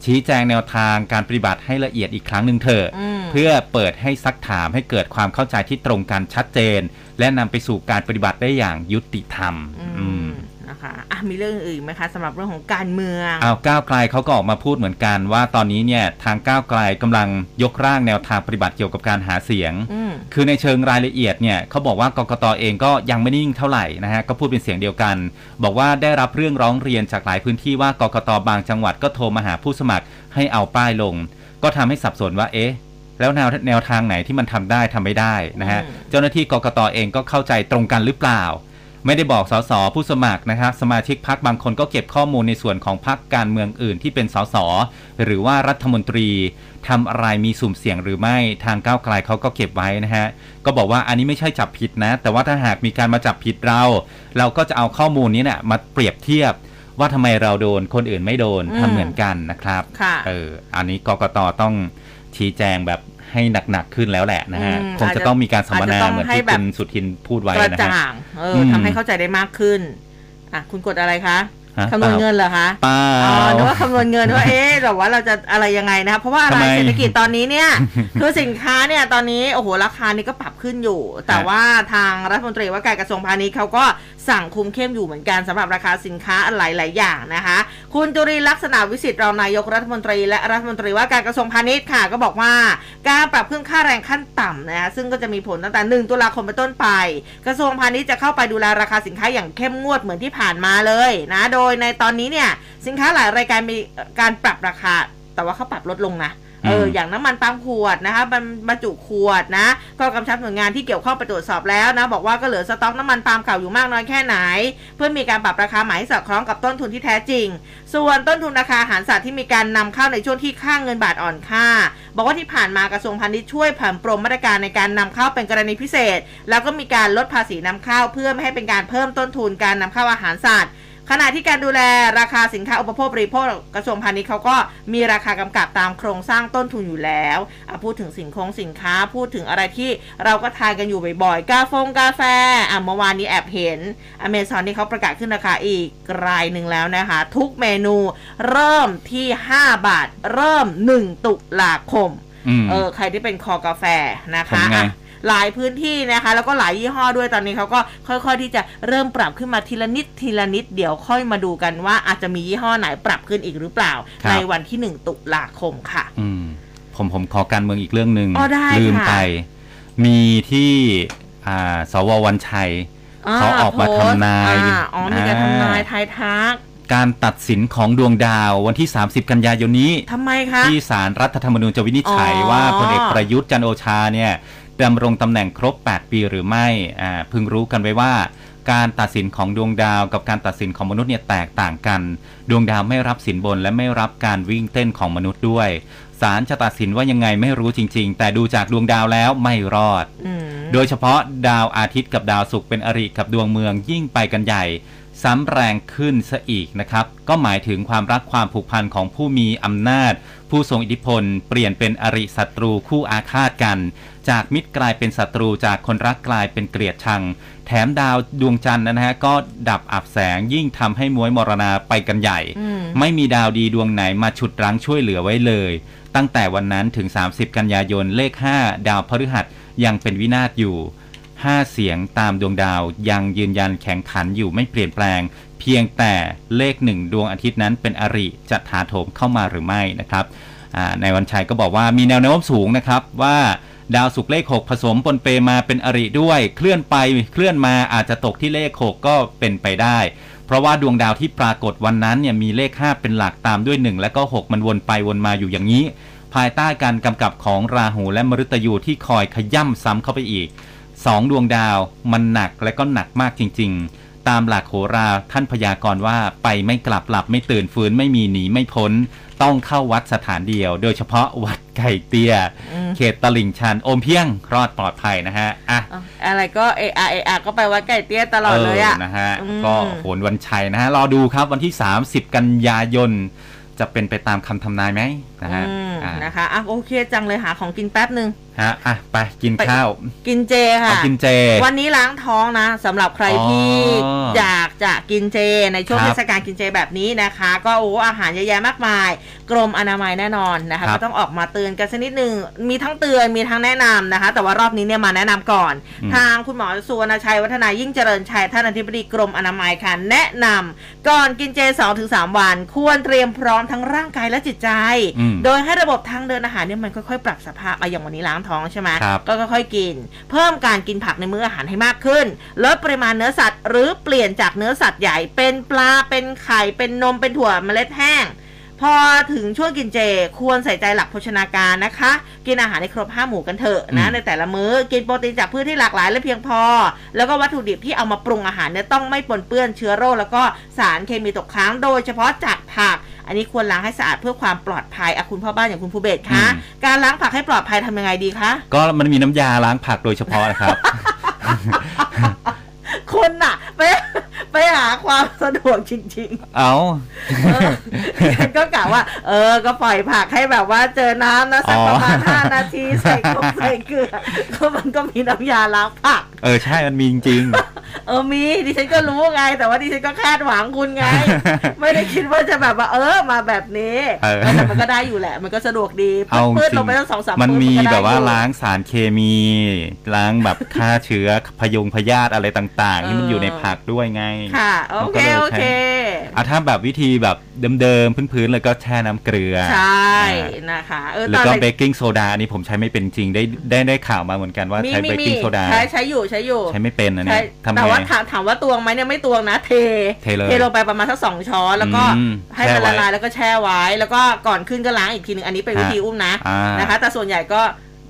ชี้แจงแนวทางการปฏิบัติให้ละเอียดอีกครั้งหนึ่งเถอะอืมเพื่อเปิดให้ซักถามให้เกิดความเข้าใจที่ตรงกันชัดเจน และนำไปสู่การปฏิบัติได้อย่างยุติธรรมอือืมม นะคะอะมีเรื่องอื่นไหมคะสำหรับเรื่องของการเมืองเอาก้าวไกลเขาก็ออกมาพูดเหมือนกัน ว่าตอนนี้เนี่ยทางก้าวไกลกำลังยกร่างแนวทางปฏิบัติเกี่ยวกับการหาเสียงอืมคือในเชิงรายละเอียดเนี่ยเขาบอกว่ากกตเองก็ยังไม่นิ่งเท่าไหร่นะฮะก็พูดเป็นเสียงเดียวกัน บอกว่าได้รับเรื่องร้องเรียนจากหลายพื้นที่ว่ากกตบางจังหวัดก็โทรมาหาผู้สมัครให้เอาป้ายลง ก็ทำให้สับสนว่าเอ๊ะแล้วแนวแนวทางไหนที่มันทำได้ทำไม่ได้นะฮะอืมเจ้าหน้าที่กกตเองก็เข้าใจตรงกันหรือเปล่า ไม่ได้บอกสสผู้สมัครนะครับสมาชิกพักบางคนก็เก็บข้อมูลในส่วนของพักการเมืองอื่นที่เป็นสสหรือว่ารัฐมนตรีทำอะไรมีสุ่มเสี่ยงหรือไม่ทางก้าวไกลเขาก็เก็บไว้นะฮะก็บอกว่าอันนี้ไม่ใช่จับผิดนะ แต่ว่าถ้าหากมีการมาจับผิดเรา เราก็จะเอาข้อมูลนี้เนี่ยมาเปรียบเทียบว่าทำไมเราโดนคนอื่นไม่โดนอืมทำเหมือนกันนะครับค่ะเออ อันนี้กกตต้องชี้แจงแบบ ให้หนักๆขึ้นแล้วแหละนะฮะอืมคงจะต้องมีการสัมมนาอาจจะต้องเหมือนให้ที่แบบคุณสุทินพูดไว้กระนะฮะจ่างเอออมทำให้เข้าใจได้มากขึ้นอะคุณกดอะไรคะฮะ คำนวณเงินเหรอคะเปล่าอ๋อนึกว่าคำนวณเงินว่าเอ๊ะแต่ว่าเราจะอะไรยังไงนะคะเพราะว่าอะไรทำไมเศรษฐกิจตอนนี้เนี่ยคือสินค้าเนี่ยตอนนี้โอ้โหราคานี่ก็ปรับขึ้นอยู่ แต่ว่าทางรัฐมนตรีว่าการกระทรวงพาณิชย์เขาก็สั่งคุมเข้มอยู่เหมือนกันสำหรับราคาสินค้าหลาย ๆ อย่างนะคะ คุณจุริลักษณะวิสิทธิ์รองนายกรัฐมนตรี และรัฐมนตรีว่าการกระทรวงพาณิชย์ค่ะ ก็บอกว่าการปรับขึ้นค่าแรงขั้นต่ำนะคะซึ่งก็จะมีผลตั้งแต่ 1 ตุลาคมเป็นต้นไป กระทรวงพาณิชย์จะเข้าไปดูแลราคาสินค้าอย่างเข้มงวดเหมือนที่ผ่านมาเลยนะโดยในตอนนี้เนี่ย สินค้าหลายรายการมีการปรับราคา แต่ว่าเขาปรับลดลงนะเออมอย่างน้ำมันปาล์มขวดนะคะบรรบรรจุขวดนะ ก็กำชับหน่วยงานที่เกี่ยวข้องไปตรวจสอบแล้วนะ บอกว่าก็เหลือสต็อกน้ำมันปาล์มเก่าอยู่มากน้อยแค่ไหน เพื่อมีการปรับราคาใหม่ให้สอดคล้องกับต้นทุนที่แท้จริง ส่วนต้นทุนราคาอาหารสัตว์ที่มีการนำเข้าในช่วงที่ค่าเงินบาทอ่อนค่า บอกว่าที่ผ่านมากระทรวงพาณิชย์ช่วยผ่อนปรนมาตรการในการนำเข้าเป็นกรณีพิเศษ แล้วก็มีการลดภาษีนำเข้า เพื่อไม่ให้เป็นการเพิ่มต้นทุนการนำเข้าอาหารสัตว์ ขณะที่การดูแลราคาสินค้าอุปโภคบริโภคกระทรวงพาณิชย์เขาก็มีราคากำกับตามโครงสร้างต้นทุนอยู่แล้วอะพูดถึงสินคงสินค้าพูดถึงอะไรที่เราก็ทานกันอยู่บ่อยๆ กาฟงกาแฟอะเมื่อวานนี้แอบเห็นอเมซอนนี่เขาประกาศขึ้นราคาอีกรายหนึ่งแล้วนะคะ ทุกเมนูเริ่มที่ 5 บาท เริ่ม 1 ตุลาคมอืมเออใครที่เป็นคอกาแฟนะคะทำไงอะ หลายพื้นที่นะคะ แล้วก็หลายยี่ห้อด้วยตอนนี้เขาก็ค่อยๆที่จะเริ่มปรับขึ้นมาทีละนิดทีละนิดเดี๋ยวค่อยมาดูกันว่าอาจจะมียี่ห้อไหนปรับขึ้นอีกหรือเปล่าครับในวันที่ 1 ตุลาคมค่ะอืมผมผมขอการเมืองอีกเรื่องหนึ่งอ๋อได้ลืมค่ะไป มีที่อ่าสววันชัยเขาออกมาโพสต์ทำนายอ่อ๋อมีการทำนายทายทักการตัดสินของดวงดาววันที่ 30 กันยายนนี้ทำไมคะ ที่ศาลรัฐธรรมนูญจะวินิจฉัยอ๋อว่าพลเอกประยุทธ์จันทร์โอชาเนี่ย ดำรงตำแหน่งครบ 8 ปีหรือไม่อ่าพึงรู้กันไว้ว่า การตัดสินของดวงดาวกับการตัดสินของมนุษย์เนี่ยแตกต่างกัน ดวงดาวไม่รับสินบนและไม่รับการวิ่งเต้นของมนุษย์ด้วยศาลจะตัดสินว่ายังไงไม่รู้จริง ๆ แต่ดูจากดวงดาวแล้วไม่รอดอืมโดยเฉพาะดาวอาทิตย์กับดาวศุกร์เป็นอริกับดวงเมืองยิ่งไปกันใหญ่ ซ้ำแรงขึ้นซะอีกนะครับ ก็หมายถึงความรักความผูกพันของผู้มีอำนาจ ผู้ทรงอิทธิพล เปลี่ยนเป็นอริศัตรูคู่อาฆาตกัน จากมิตรกลายเป็นศัตรูจากคนรักกลายเป็นเกลียดชัง แถมดาวดวงจันทร์นะฮะก็ดับอับแสงยิ่งทำให้มวยมรณาไปกันใหญ่อืมไม่มีดาวดีดวงไหนมาฉุดรั้งช่วยเหลือไว้เลย ตั้งแต่วันนั้นถึง 30 กันยายนเลข 5 ดาวพฤหัสยังเป็นวินาศอยู่5เสียงตามดวงดาวยังยืนยันแข่งขันอยู่ไม่เปลี่ยนแปลง เพียงแต่เลขหนึ่งดวงอาทิตย์นั้นเป็นอริจะถาโถมเข้ามาหรือไม่นะครับอ่าในวันชัยก็บอกว่ามีแนวโน้มสูงนะครับว่า ดาวศุกร์เลข 6 ผสมปนเปมาเป็นอริด้วย เคลื่อนไปเคลื่อนมาอาจจะตกที่เลข 6 ก็เป็นไปได้ เพราะว่าดวงดาวที่ปรากฏวันนั้นเนี่ยมีเลข 5 เป็นหลักตามด้วย 1 และก็ 6 มันวนไปวนมาอยู่อย่างนี้ ภายใต้การกำกับของราหูและมฤตยูที่คอยขย่ำซ้ำเข้าไปอีกสองดวงดาวมันหนักและก็หนักมากจริง ๆ ตามหลักโหราท่านพยากรณ์ว่าไปไม่กลับหลับไม่ตื่นฟื้นไม่มีหนีไม่พ้น ต้องเข้าวัดสถานเดียว โดยเฉพาะวัดไก่เตี้ยอืมเขตตลิ่งชันอมเพียงรอดปลอดภัยนะฮะอะอะอะไรก็เออาเออาก็ไปวัดไก่เตี้ยตลอดเลยอะนะฮะอืมก็โหนวันชัยนะฮะรอดูครับวันที่ 30 กันยายนจะเป็นไปตามคำทำนายไหมนะฮะอืมอ่านะคะอะโอเคจังเลยหาของกินแป๊บหนึ่งฮะอะไปกินไปข้าว กินเจค่ะเอากินเจ วันนี้ล้างท้องนะสำหรับใครอ๋อที่อยากจะกินเจในช่วงครับเทศกาลกินเจแบบนี้นะคะ ก็โอ้อาหารเยอะแยะมากมาย กรมอนามัยแน่นอนนะคะครับก็ต้องออกมาเตือนกันสักนิดหนึ่งมีทั้งเตือนมีทั้งแนะนำนะคะ แต่ว่ารอบนี้เนี่ยมาแนะนำก่อนอืมทางคุณหมอสุวรรณชัยวัฒนายิ่งเจริญชัยท่านอธิบดีกรมอนามัยค่ะแนะนำก่อนกินเจ 2-3 วัน ควรเตรียมพร้อมทั้งร่างกายและจิตใจอืมโดยให้ระบบทางเดินอาหารเนี่ยมันค่อยๆ ปรับสภาพอะอย่างวันนี้ล้างท้องใช่ไหมครับก็ค่อยๆกิน เพิ่มการกินผักในมื้ออาหารให้มากขึ้น ลดปริมาณเนื้อสัตว์ หรือเปลี่ยนจากเนื้อสัตว์ใหญ่เป็นปลาเป็นไข่เป็นนมเป็นถั่วเมล็ดแห้ง พอถึงช่วงกินเจควรใส่ใจหลักโภชนาการนะคะ กินอาหารในครบห้าหมู่กันเถอะนะอืมในแต่ละมื้อกินโปรตีนจากพืชที่หลากหลายและเพียงพอ แล้วก็วัตถุดิบที่เอามาปรุงอาหารเนี่ยต้องไม่ปนเปื้อนเชื้อโรคแล้วก็สารเคมีตกค้างโดยเฉพาะจากผักอันนี้ควรล้างให้สะอาดเพื่อความปลอดภัยอะคุณพ่อบ้านอย่างคุณภูเบศคะอืมการล้างผักให้ปลอดภัยทำยังไงดีคะ ก็มันมีน้ำยาล้างผักโดยเฉพาะนะครับ คนน่ะไป ไปหาความสะดวกจริงเอาๆเออฉันก็กะว่า เออ ก็ปล่อยผักให้แบบว่าเจอน้ำนะสักประมาณอ๋อ5นาทีใส่กบใส่เกลือก็มันก็มีน้ำยาล้างผัก เออใช่มันมีจริง เออมีดิฉันก็รู้ไง แต่ว่าดิฉันก็คาดหวังคุณไง ไม่ได้คิดว่าจะแบบว่าเออมาแบบนี้เออ แต่มันก็ได้อยู่แหละ มันก็สะดวกดีๆเอาจปื้ดริลงงไปตั้งสองสามมันปื้ดมีก็ได้แบบว่าอยู่ ล้างสารเคมี ล้างแบบฆ่าเชื้อพยงพยาธิอะไรต่างๆ ที่มันอยู่ในผักด้วยไงค่ะโอมันเคก็ลยโอใช้เคอะถ้าแบบวิธีแบบเดิมๆพื้นๆเลยก็แช่น้ำเกลือ ใช่อ่านะคะเออแล้วตอนก็แรกเบกกิ้งโซดาอันนี้ผมใช้ไม่เป็นจริงได้ได้ได้ข่าวมาเหมือนกันว่ามีใช้มีเบกมีกิ้งโซดาใช้ใช้อยู่ใช้อยู่ใช้ไม่เป็นนะเนี่ใช่ยทำแต่ไงว่าถามถามว่าตวงไหมเนี่ยไม่ตวงนะเทเทเลยลงไปประมาณสักสองช้อนแล้วก็อืมให้มันแช่ไว้ละลายแล้วก็แช่ไว้ แล้วก็ก่อนขึ้นก็ล้างอีกทีหนึ่งอันนี้เป็นวิธีอุ้มนะอ่านนะคะ แต่ส่วนใหญ่ก็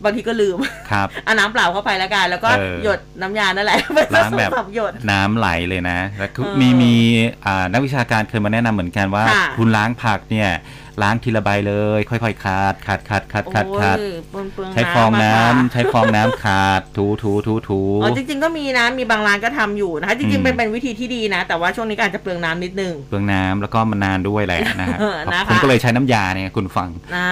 บางทีก็ลืมครับเอาน้ำเปล่าเข้าไปแล้วกัน แล้วก็เออหยดน้ำยานั่นแหละเป็นล้างแบบสองสามหยดน้ำไหลเลยนะแล้วก็เออมีมีอ่านักวิชาการเคยมาแนะนำเหมือนกันว่าค่ะคุณล้างผักเนี่ย ล้างทีละใบเลย ค่อยๆคัดคัดคัดคัดคัดโอ้คัดยเปลืองเปลืองใช้ฟองน้ำอะค่ะใช้ฟองน้ำขาดถูถูถูถูอ๋อจริง ๆ ก็มีนะมีบางร้านก็ทำอยู่นะคะ จริงๆเป็นอืมเป็นวิธีที่ดีนะ แต่ว่าช่วงนี้ก็อาจจะเปลืองน้ำนิดนึงเปลืองน้ำแล้วก็มันนานด้วยแหละนะฮะเออนะคะผมก็เลยใช้น้ำยาเนี่ยคุณฟังนะ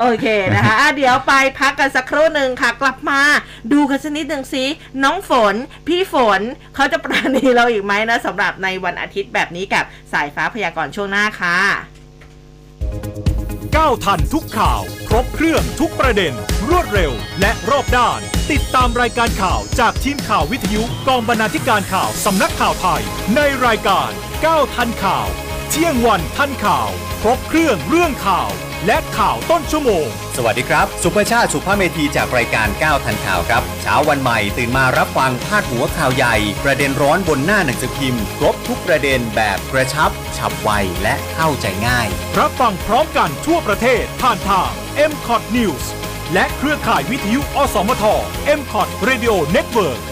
โอเคนะคะอะเดี๋ยวไปพักกันสักครู่หนึ่งค่ะ กลับมาดูกันสักนิดหนึ่งสิน้องฝน พี่ฝนเขาจะปราณีเราอีกไหมนะสำหรับในวันอาทิตย์แบบนี้กับสายฟ้าพยากรณ์ช่วงหน้าค่ะ ก้าวทันทุกข่าว ครบเครื่องทุกประเด็น รวดเร็ว และรอบด้าน ติดตามรายการข่าวจากทีมข่าววิทยุกองบรรณาธิการข่าวสำนักข่าวไทย ในรายการก้าวทันข่าว เที่ยงวันทันข่าว ครบเครื่องเรื่องข่าว และข่าวต้นชั่วโมง สวัสดีครับ สุภชาติสุภาพเมธีจากรายการ 9 ทันข่าวครับ เช้าวันใหม่ตื่นมารับฟังพาดหัวข่าวใหญ่ ประเด็นร้อนบนหน้าหนังสือพิมพ์ครบทุกประเด็นแบบกระชับ ฉับไวและเข้าใจง่าย รับฟังพร้อมกันทั่วประเทศผ่านทาง m c o t News และเครือข่ายวิทยุอสมท m c o t Radio Network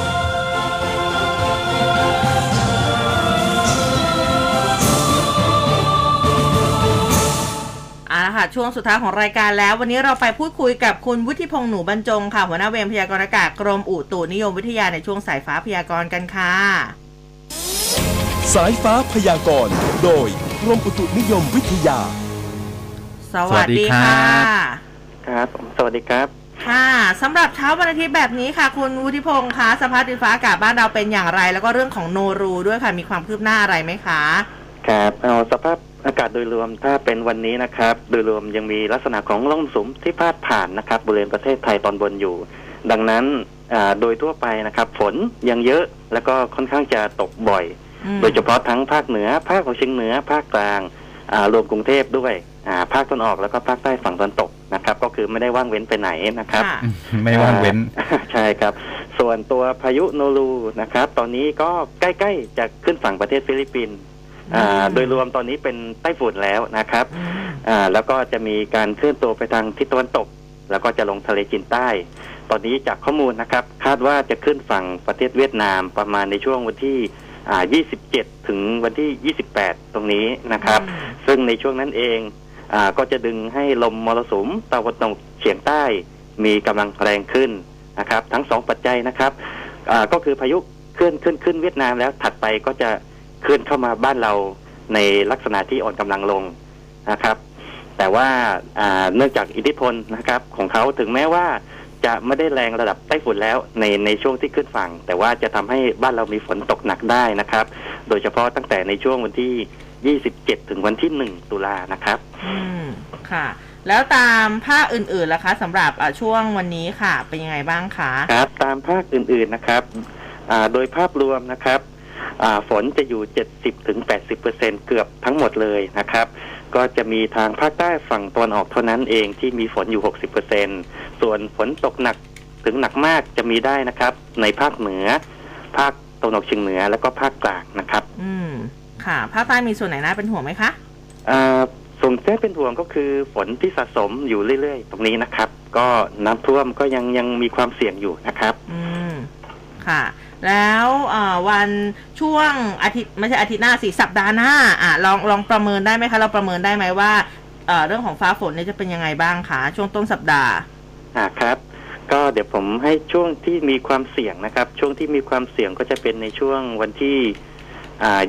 เอาละค่ะ ช่วงสุดท้ายของรายการแล้ว วันนี้เราไปพูดคุยกับคุณวุฒิพงษ์หนูบรรจงค่ะหัวหน้าเวรพยากรณ์อากาศกรมอุตุนิยมวิทยาในช่วงสายฟ้าพยากรณ์กันค่ะ สายฟ้าพยากรณ์โดยกรมอุตุนิยมวิทยา สวัสดีค่ะครับผมสวัสดีครับ ค่ะสำหรับเช้าวันอาทิตย์แบบนี้ค่ะ คุณวุฒิพงษ์คะสภาพดินฟ้าอากาศบ้านเราเป็นอย่างไร แล้วก็เรื่องของโนรูด้วยค่ะมีความคืบหน้าอะไรไหมคะครับเอาสภาพ อากาศโดยรวมถ้าเป็นวันนี้นะครับ โดยรวมยังมีลักษณะของร่องมรสุมที่พาดผ่านนะครับ บริเวณประเทศไทยตอนบนอยู่ ดังนั้นอ่าโดยทั่วไปนะครับ ฝนยังเยอะแล้วก็ค่อนข้างจะตกบ่อยอืมโดยเฉพาะทั้งภาคเหนือ ภาคตะวันออกเฉียงเหนือ ภาคกลางอ่ารวมกรุงเทพด้วยอ่าภาคตะวันออกแล้วก็ภาคใต้ฝั่งตะวันตกนะครับ ก็คือไม่ได้ว่างเว้นไปไหนนะครับค่ะไม่ว่างเว้นอ่าใช่ครับ ส่วนตัวพายุโนรูนะครับ ตอนนี้ก็ใกล้ๆจะขึ้นฝั่งประเทศฟิลิปปินส์อ่าอืม โดยรวมตอนนี้เป็นไต้ฝุ่นแล้วนะครับแล้วก็จะมีการเคลื่อนตัวไปทางทิศตะวันตก แล้วก็จะลงทะเลจีนใต้ ตอนนี้จากข้อมูลนะครับ คาดว่าจะขึ้นฝั่งประเทศเวียดนามประมาณในช่วงวันที่27 ถึงวันที่ 28 ตรงนี้นะครับ ซึ่งในช่วงนั้นเองอก็จะดึงให้ลมมรสุมตะวันตกเฉียงใต้มีกำลังแรงขึ้นนะครับ ทั้งสองปัจจัยนะครับก็คือพายุเคลื่อนขึ้นขึ้นเวียดนามแล้วถัดไปก็จะ เคลื่อนเข้ามาบ้านเราในลักษณะที่อ่อนกำลังลงนะครับ แต่ว่าอ่าเนื่องจากอิทธิพลนะครับ ของเขาถึงแม้ว่าจะไม่ได้แรงระดับไต้ฝุ่นแล้วในในช่วงที่ขึ้นฝั่ง แต่ว่าจะทำให้บ้านเรามีฝนตกหนักได้นะครับ โดยเฉพาะตั้งแต่ในช่วงวันที่ 27 ถึงวันที่ 1 ตุลานะครับ อืมค่ะ แล้วตามภาคอื่นๆล่ะคะสำหรับอะช่วงวันนี้ค่ะ เป็นยังไงบ้างคะ ครับ ตามภาคอื่นๆนะครับอ่าโดยภาพรวมนะครับอ่า ฝนจะอยู่ 70ถึง80เปอร์เซ็นเกือบทั้งหมดเลยนะครับ ก็จะมีทางภาคใต้ฝั่งตะวันออกเท่านั้นเองที่มีฝนอยู่ 60เปอร์เซ็นส่วนฝนตกหนักถึงหนักมากจะมีได้นะครับ ในภาคเหนือ ภาคตะวันออกเฉียงเหนือแล้วก็ภาคกลางนะครับ อืม ค่ะ ภาคใต้มีส่วนไหนน่าเป็นห่วงไหมคะอ่าส่วนที่เป็นห่วงก็คือฝนที่สะสมอยู่เรื่อย ๆ ตรงนี้นะครับ ก็น้ำท่วมก็ยังยังมีความเสี่ยงอยู่นะครับ อืม ค่ะ แล้วเอ่อวันช่วงอาทิตย์ไม่ใช่อาทิตย์หน้าสิสัปดาห์หน้าอะลองลองประเมินได้ไหมคะ เราประเมินได้ไหมว่าเอ่อเรื่องของฟ้าฝนเนี่ยจะเป็นยังไงบ้างคะช่วงต้นสัปดาห์อ่าครับ ก็เดี๋ยวผมให้ช่วงที่มีความเสี่ยงนะครับ ช่วงที่มีความเสี่ยงก็จะเป็นในช่วงวันที่อ่า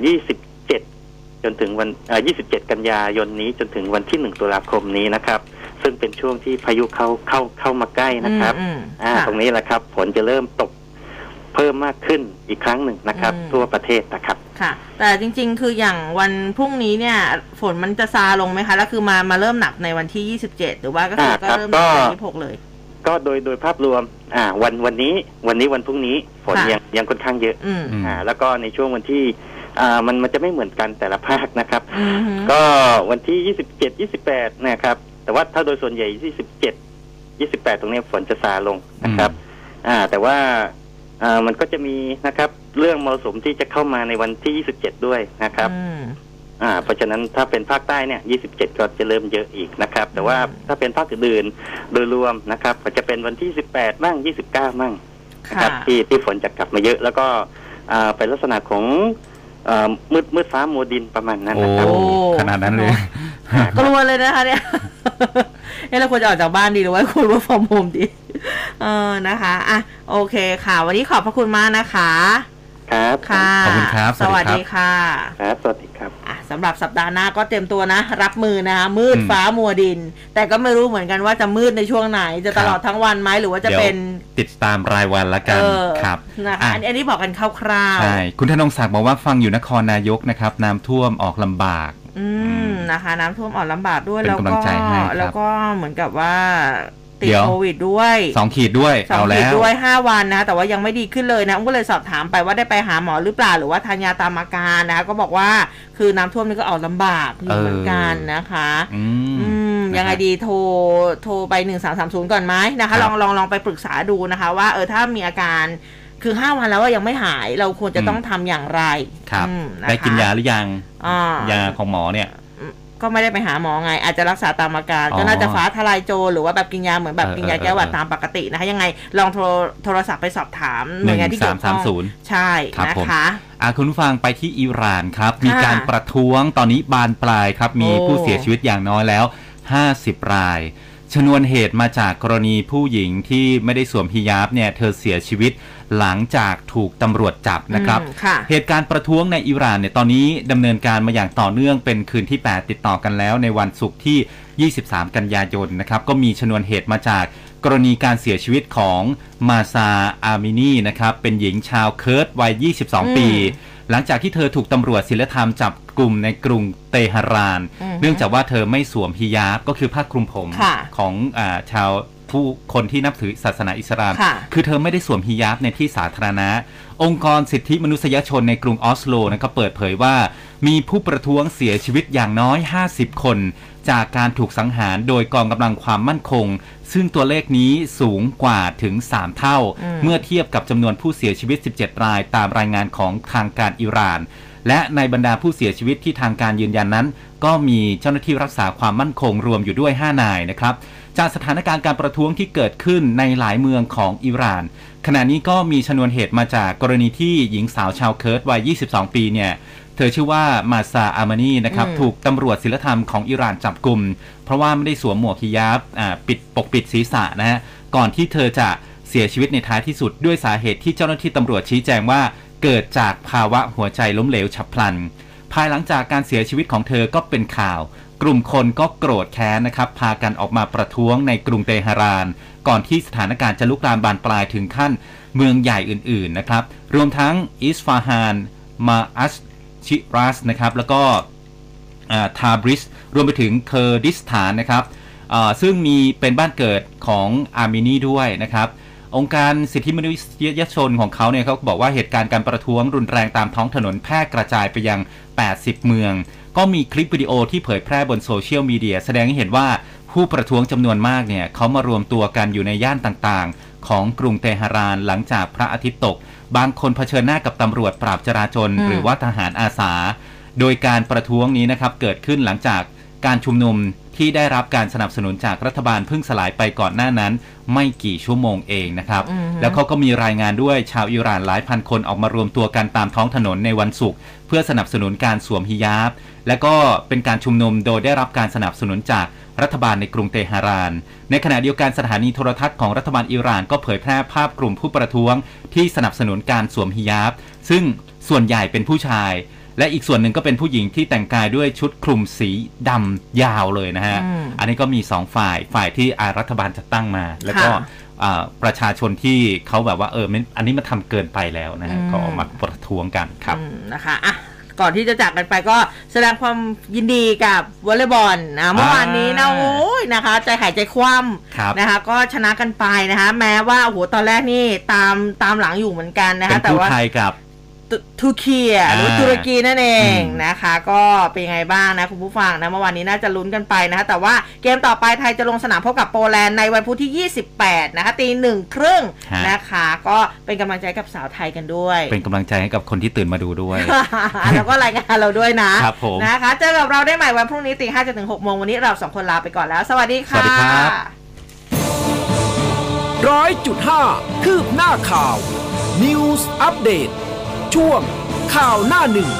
27 จนถึงวันอ่า27 กันยายนนี้จนถึงวันที่ 1 ตุลาคมนี้นะครับ ซึ่งเป็นช่วงที่พายุเข้าเข้าเข้ามาใกล้นะครับอืมอ่าค่ะตรงนี้แหละครับฝนจะเริ่มตก เพิ่มมากขึ้นอีกครั้งหนึ่งนะครับ อืม ทั่วประเทศนะครับ ค่ะ แต่จริงๆ คืออย่างวันพรุ่งนี้เนี่ย ฝนมันจะซาลงไหมคะ แล้วคือมามาเริ่มหนักในวันที่ 27 หรือว่าก็คืออ่าก็ครับเริ่มหนักก็ใน26เลย ก็โดยโดยภาพรวมอ่าวันวันนี้วันนี้วันพรุ่งนี้ฝนค่ะ ยังยังค่อนข้างเยอะอืมอืม อ่าแล้วก็ในช่วงวันที่อ่ามันมันจะไม่เหมือนกันแต่ละภาคนะครับ อืมฮึก็วันที่ 27 28 นะครับ แต่ว่าถ้าโดยส่วนใหญ่ 27 28 ตรงนี้ฝนจะซาลงนะครับ อ่า แต่ว่า อ่ามันก็จะมีนะครับ เรื่องมรสุมที่จะเข้ามาในวันที่ 27 ด้วยนะครับอืมอ่าเพราะฉะนั้นถ้าเป็นภาคใต้เนี่ย 27 ก็จะเริ่มเยอะอีกนะครับ แต่ว่าอืมถ้าเป็นภาคอื่นๆโดยรวมนะครับ ก็จะเป็นวันที่ 18 มั่ง 29 มั่งนะคค่ะรับที่ที่ฝนจะกลับมาเยอะ แล้วก็อ่าเป็นลักษณะของอ่ามืดมืดฟ้ามัวดินประมาณนั้นโอ้นะครับโอ้ขนาดนั้นเลย กลัวเลยนะคะเนี่ยเอ๊ะเราควรจะออกจากบ้านดีหรือว่าควร work from home ดี เออนะคะอะโอเคค่ะ วันนี้ขอบพระคุณมากนะคะ ครับค่ะขอบคุณครับสวัสดีครับสวัสดีค่ะ ครับ สวัสดีครับอะสำหรับสัปดาห์หน้าก็เตรียมตัวนะ รับมือนะคะอืมมืดฟ้ามัวดิน แต่ก็ไม่รู้เหมือนกันว่าจะมืดในช่วงไหน จะตลอดครับทั้งวันไหมหรือว่าจะเดี๋ยวเป็นติดตามรายวันละกันเออครับนะคะอะอันนี้อันนี้บอกกันคร่าวๆใช่คุณธนงศักดิ์บอกว่าฟังอยู่นครนายกนะครับน้ำท่วมออกลำบาก อืมนะคะ น้ำท่วมออกลำบากด้วยเป็นแล้วกำลัก็งใจให้ครับแล้วก็เหมือนกับว่าติดเดี๋ยวโควิดด้วยสองขีดด้วยสองเอาขีแล้ดวด้วยห้าวันนะคะแต่ว่ายังไม่ดีขึ้นเลยนะอุ้มก็เลยสอบถามไปว่าได้ไปหาหมอหรือเปล่าหรือว่าทานยาตามอาการนะคะก็บอกว่าคือน้ำท่วมนี่ก็ออกลำบากอยู่เหมือนกันนะคะ อืมอืมยังไงนะฮะดีโทรโทรไปหนึ่งสามสามศูนย์ก่อนไหมนะครัคะบลองลองลองไปปรึกษาดูนะคะ ว่าเออถ้ามีอาการ คือห้าวันแล้วว่ายังไม่หายเราควรจะอืมต้องทำอย่างไรครับอืมะคะได้กินยาหรือยังอ่ายาของหมอเนี่ย ก็ไม่ได้ไปหาหมอไง อาจจะรักษาตามอาการอ๋อก็น่าจะฟ้าทลายโจรหรือว่าแบบกินยาเหมือนแบบเออกินยาเออแก้หวัดเออตามปกตินะคะ ยังไงลองโทรโทรศัพท์ไปสอบถามหหน่วนึ่ยงงานที่สาเกี่มยวสามข้องศูนย์ใช่ครับนะผมคะอาคุณผู้ฟังไปที่อิหร่านครับ มีค่ะการประท้วงตอนนี้บานปลายครับ มีโอ้ผู้เสียชีวิตอย่างน้อยแล้ว 50 ราย ชนวนเหตุมาจากกรณีผู้หญิงที่ไม่ได้สวมฮิญาบเนี่ยเธอเสียชีวิตหลังจากถูกตำรวจจับนะครับอืมค่ะเหตุการณ์ประท้วงในอิหร่านเนี่ยตอนนี้ดำเนินการมาอย่างต่อเนื่องเป็นคืนที่ 8 ติดต่อกันแล้วในวันศุกร์ที่ 23 กันยายนนะครับ ก็มีชนวนเหตุมาจากกรณีการเสียชีวิตของมาซาอามินีนะครับ เป็นหญิงชาวเคิร์ดวัย 22 ปี หลังจากที่เธอถูกตำรวจศิลธรรมจับ กลุ่มในกรุงเตหะรานอือฮึเนื่องจากว่าเธอไม่สวมฮิญาบก็คือผ้าคลุมผมค่ะของอาชาวผู้คนที่นับถือศาสนาอิสลามค่ะคือเธอไม่ได้สวมฮิญาบในที่สาธารณะ องค์กรสิทธิมนุษยชนในกรุงออสโลนะครับเปิดเผยว่า มีผู้ประท้วงเสียชีวิตอย่างน้อย 50 คน จากการถูกสังหารโดยกองกำลังความมั่นคง ซึ่งตัวเลขนี้สูงกว่าถึง 3 เท่าอืมเมื่อเทียบกับจำนวนผู้เสียชีวิต 17 รายตามรายงานของทางการอิหร่าน และในบรรดาผู้เสียชีวิตที่ทางการยืนยันนั้น ก็มีเจ้าหน้าที่รักษาความมั่นคงรวมอยู่ด้วย 5 นายนะครับจากสถานการณ์การประท้วงที่เกิดขึ้นในหลายเมืองของอิหร่าน ขณะนี้ก็มีชนวนเหตุมาจากกรณีที่หญิงสาวชาวเคิร์ดวัย 22 ปีเนี่ยเธอชื่อว่ามาซาอามานีนะครับอืมถูกตำรวจศิลธรรมของอิหร่านจับกลุ่ม เพราะว่าไม่ได้สวมหมวกฮิญาบอ่าปิดปกปิดศีรษะนะฮะก่อนที่เธอจะเสียชีวิตในท้ายที่สุดด้วยสาเหตุที่เจ้าหน้าที่ตำรวจชี้แจงว่า เกิดจากภาวะหัวใจล้มเหลวฉับพลัน ภายหลังจากการเสียชีวิตของเธอก็เป็นข่าว กลุ่มคนก็โกรธแค้นนะครับ พากันออกมาประท้วงในกรุงเตหะราน ก่อนที่สถานการณ์จะลุกลามบานปลายถึงขั้นเมืองใหญ่อื่นๆนะครับ รวมทั้งอิสฟาฮาน มาชาด ชีราซนะครับ แล้วก็อ่าทาบริซ รวมไปถึงเคอร์ดิสถานนะครับซึ่งมีเป็นบ้านเกิดของอาร์เมนีด้วยนะครับ องค์การสิทธิมนุษยชนของเขาเนี่ยเขาบอกว่าเหตุการณ์การประท้วงรุนแรงตามท้องถนนแพร่กระจายไปยัง 80 เมือง ก็มีคลิปวิดีโอที่เผยแพร่บนโซเชียลมีเดียแสดงให้เห็นว่าผู้ประท้วงจำนวนมากเนี่ยเขามารวมตัวกันอยู่ในย่านต่างๆ ของกรุงเตหะรานหลังจากพระอาทิตย์ตก บางคนเผชิญหน้ากับตำรวจปราบจราจรหรือว่าทหารอาสา โดยการประท้วงนี้นะครับเกิดขึ้นหลังจากการชุมนุม ที่ได้รับการสนับสนุนจากรัฐบาลเพิ่งสลายไปก่อนหน้านั้น ไม่กี่ชั่วโมงเองนะครับอือฮึแล้วเขาก็มีรายงานด้วยชาวอิหร่านหลายพันคนออกมารวมตัวกันตามท้องถนนในวันศุกร์เพื่อสนับสนุนการสวมฮิญาบ และก็เป็นการชุมนุมโดยได้รับการสนับสนุนจากรัฐบาลในกรุงเตหะราน ในขณะเดียวกันสถานีโทรทัศน์ของรัฐบาลอิหร่านก็เผยแพร่ภาพกลุ่มผู้ประท้วงที่สนับสนุนการสวมฮิญาบ ซึ่งส่วนใหญ่เป็นผู้ชาย และอีกส่วนหนึ่งก็เป็นผู้หญิงที่แต่งกายด้วยชุดคลุมสีดำยาวเลยนะฮะอืมอันนี้ก็มีสองฝ่ายฝ่ายที่อารัฐบาลจัดตั้งมา แล้วก็ค่ะอ่าประชาชนที่เขาแบบว่าเออมันอันนี้มันทำเกินไปแล้วนะฮะอืมก็ออกมาประท้วงกันครับอืมนะคะอะก่อนที่จะจากกันไปก็แสดงความยินดีกับวอลเลย์บอลนะเมื่อวานนี้นะโอ้ยนะคะ ใจหายใจคว่ครับำนะคะ ก็ชนะกันไปนะคะ แม้ว่าโอ้โหตอนแรกนี่ตามตามหลังอยู่เหมือนกันนะเป็คะนแต่ผู้ว่าไทยกับ ตุทูเคียหรืออ่าตุรกีนั่นเองอืมนะคะ ก็เป็นยังไงบ้างนะคุณผู้ฟังนะเมื่อวานนี้น่าจะลุ้นกันไปนะคะแต่ว่าเกมต่อไปไทยจะลงสนามพบกับโปแลนด์ในวันพุธที่ 28 นะคะตีหนึ่งครึ่งฮะนะคะ ก็เป็นกำลังใจกับสาวไทยกันด้วย เป็นกำลังใจให้กับคนที่ตื่นมาดูด้วย แล้วก็รายงานเราด้วยนะครับผมนะคะเจอกับเราได้ใหม่วันพรุ่งนี้ตีห้าจนถึงหกโมงวันนี้เราสองคนลาไปก่อนแล้ว สวัสดีค่ะสวัสดีครับร้อยจุดห้าคืบหน้าข่าว News อัปเดต ช่วงข่าวหน้าหนึ่ง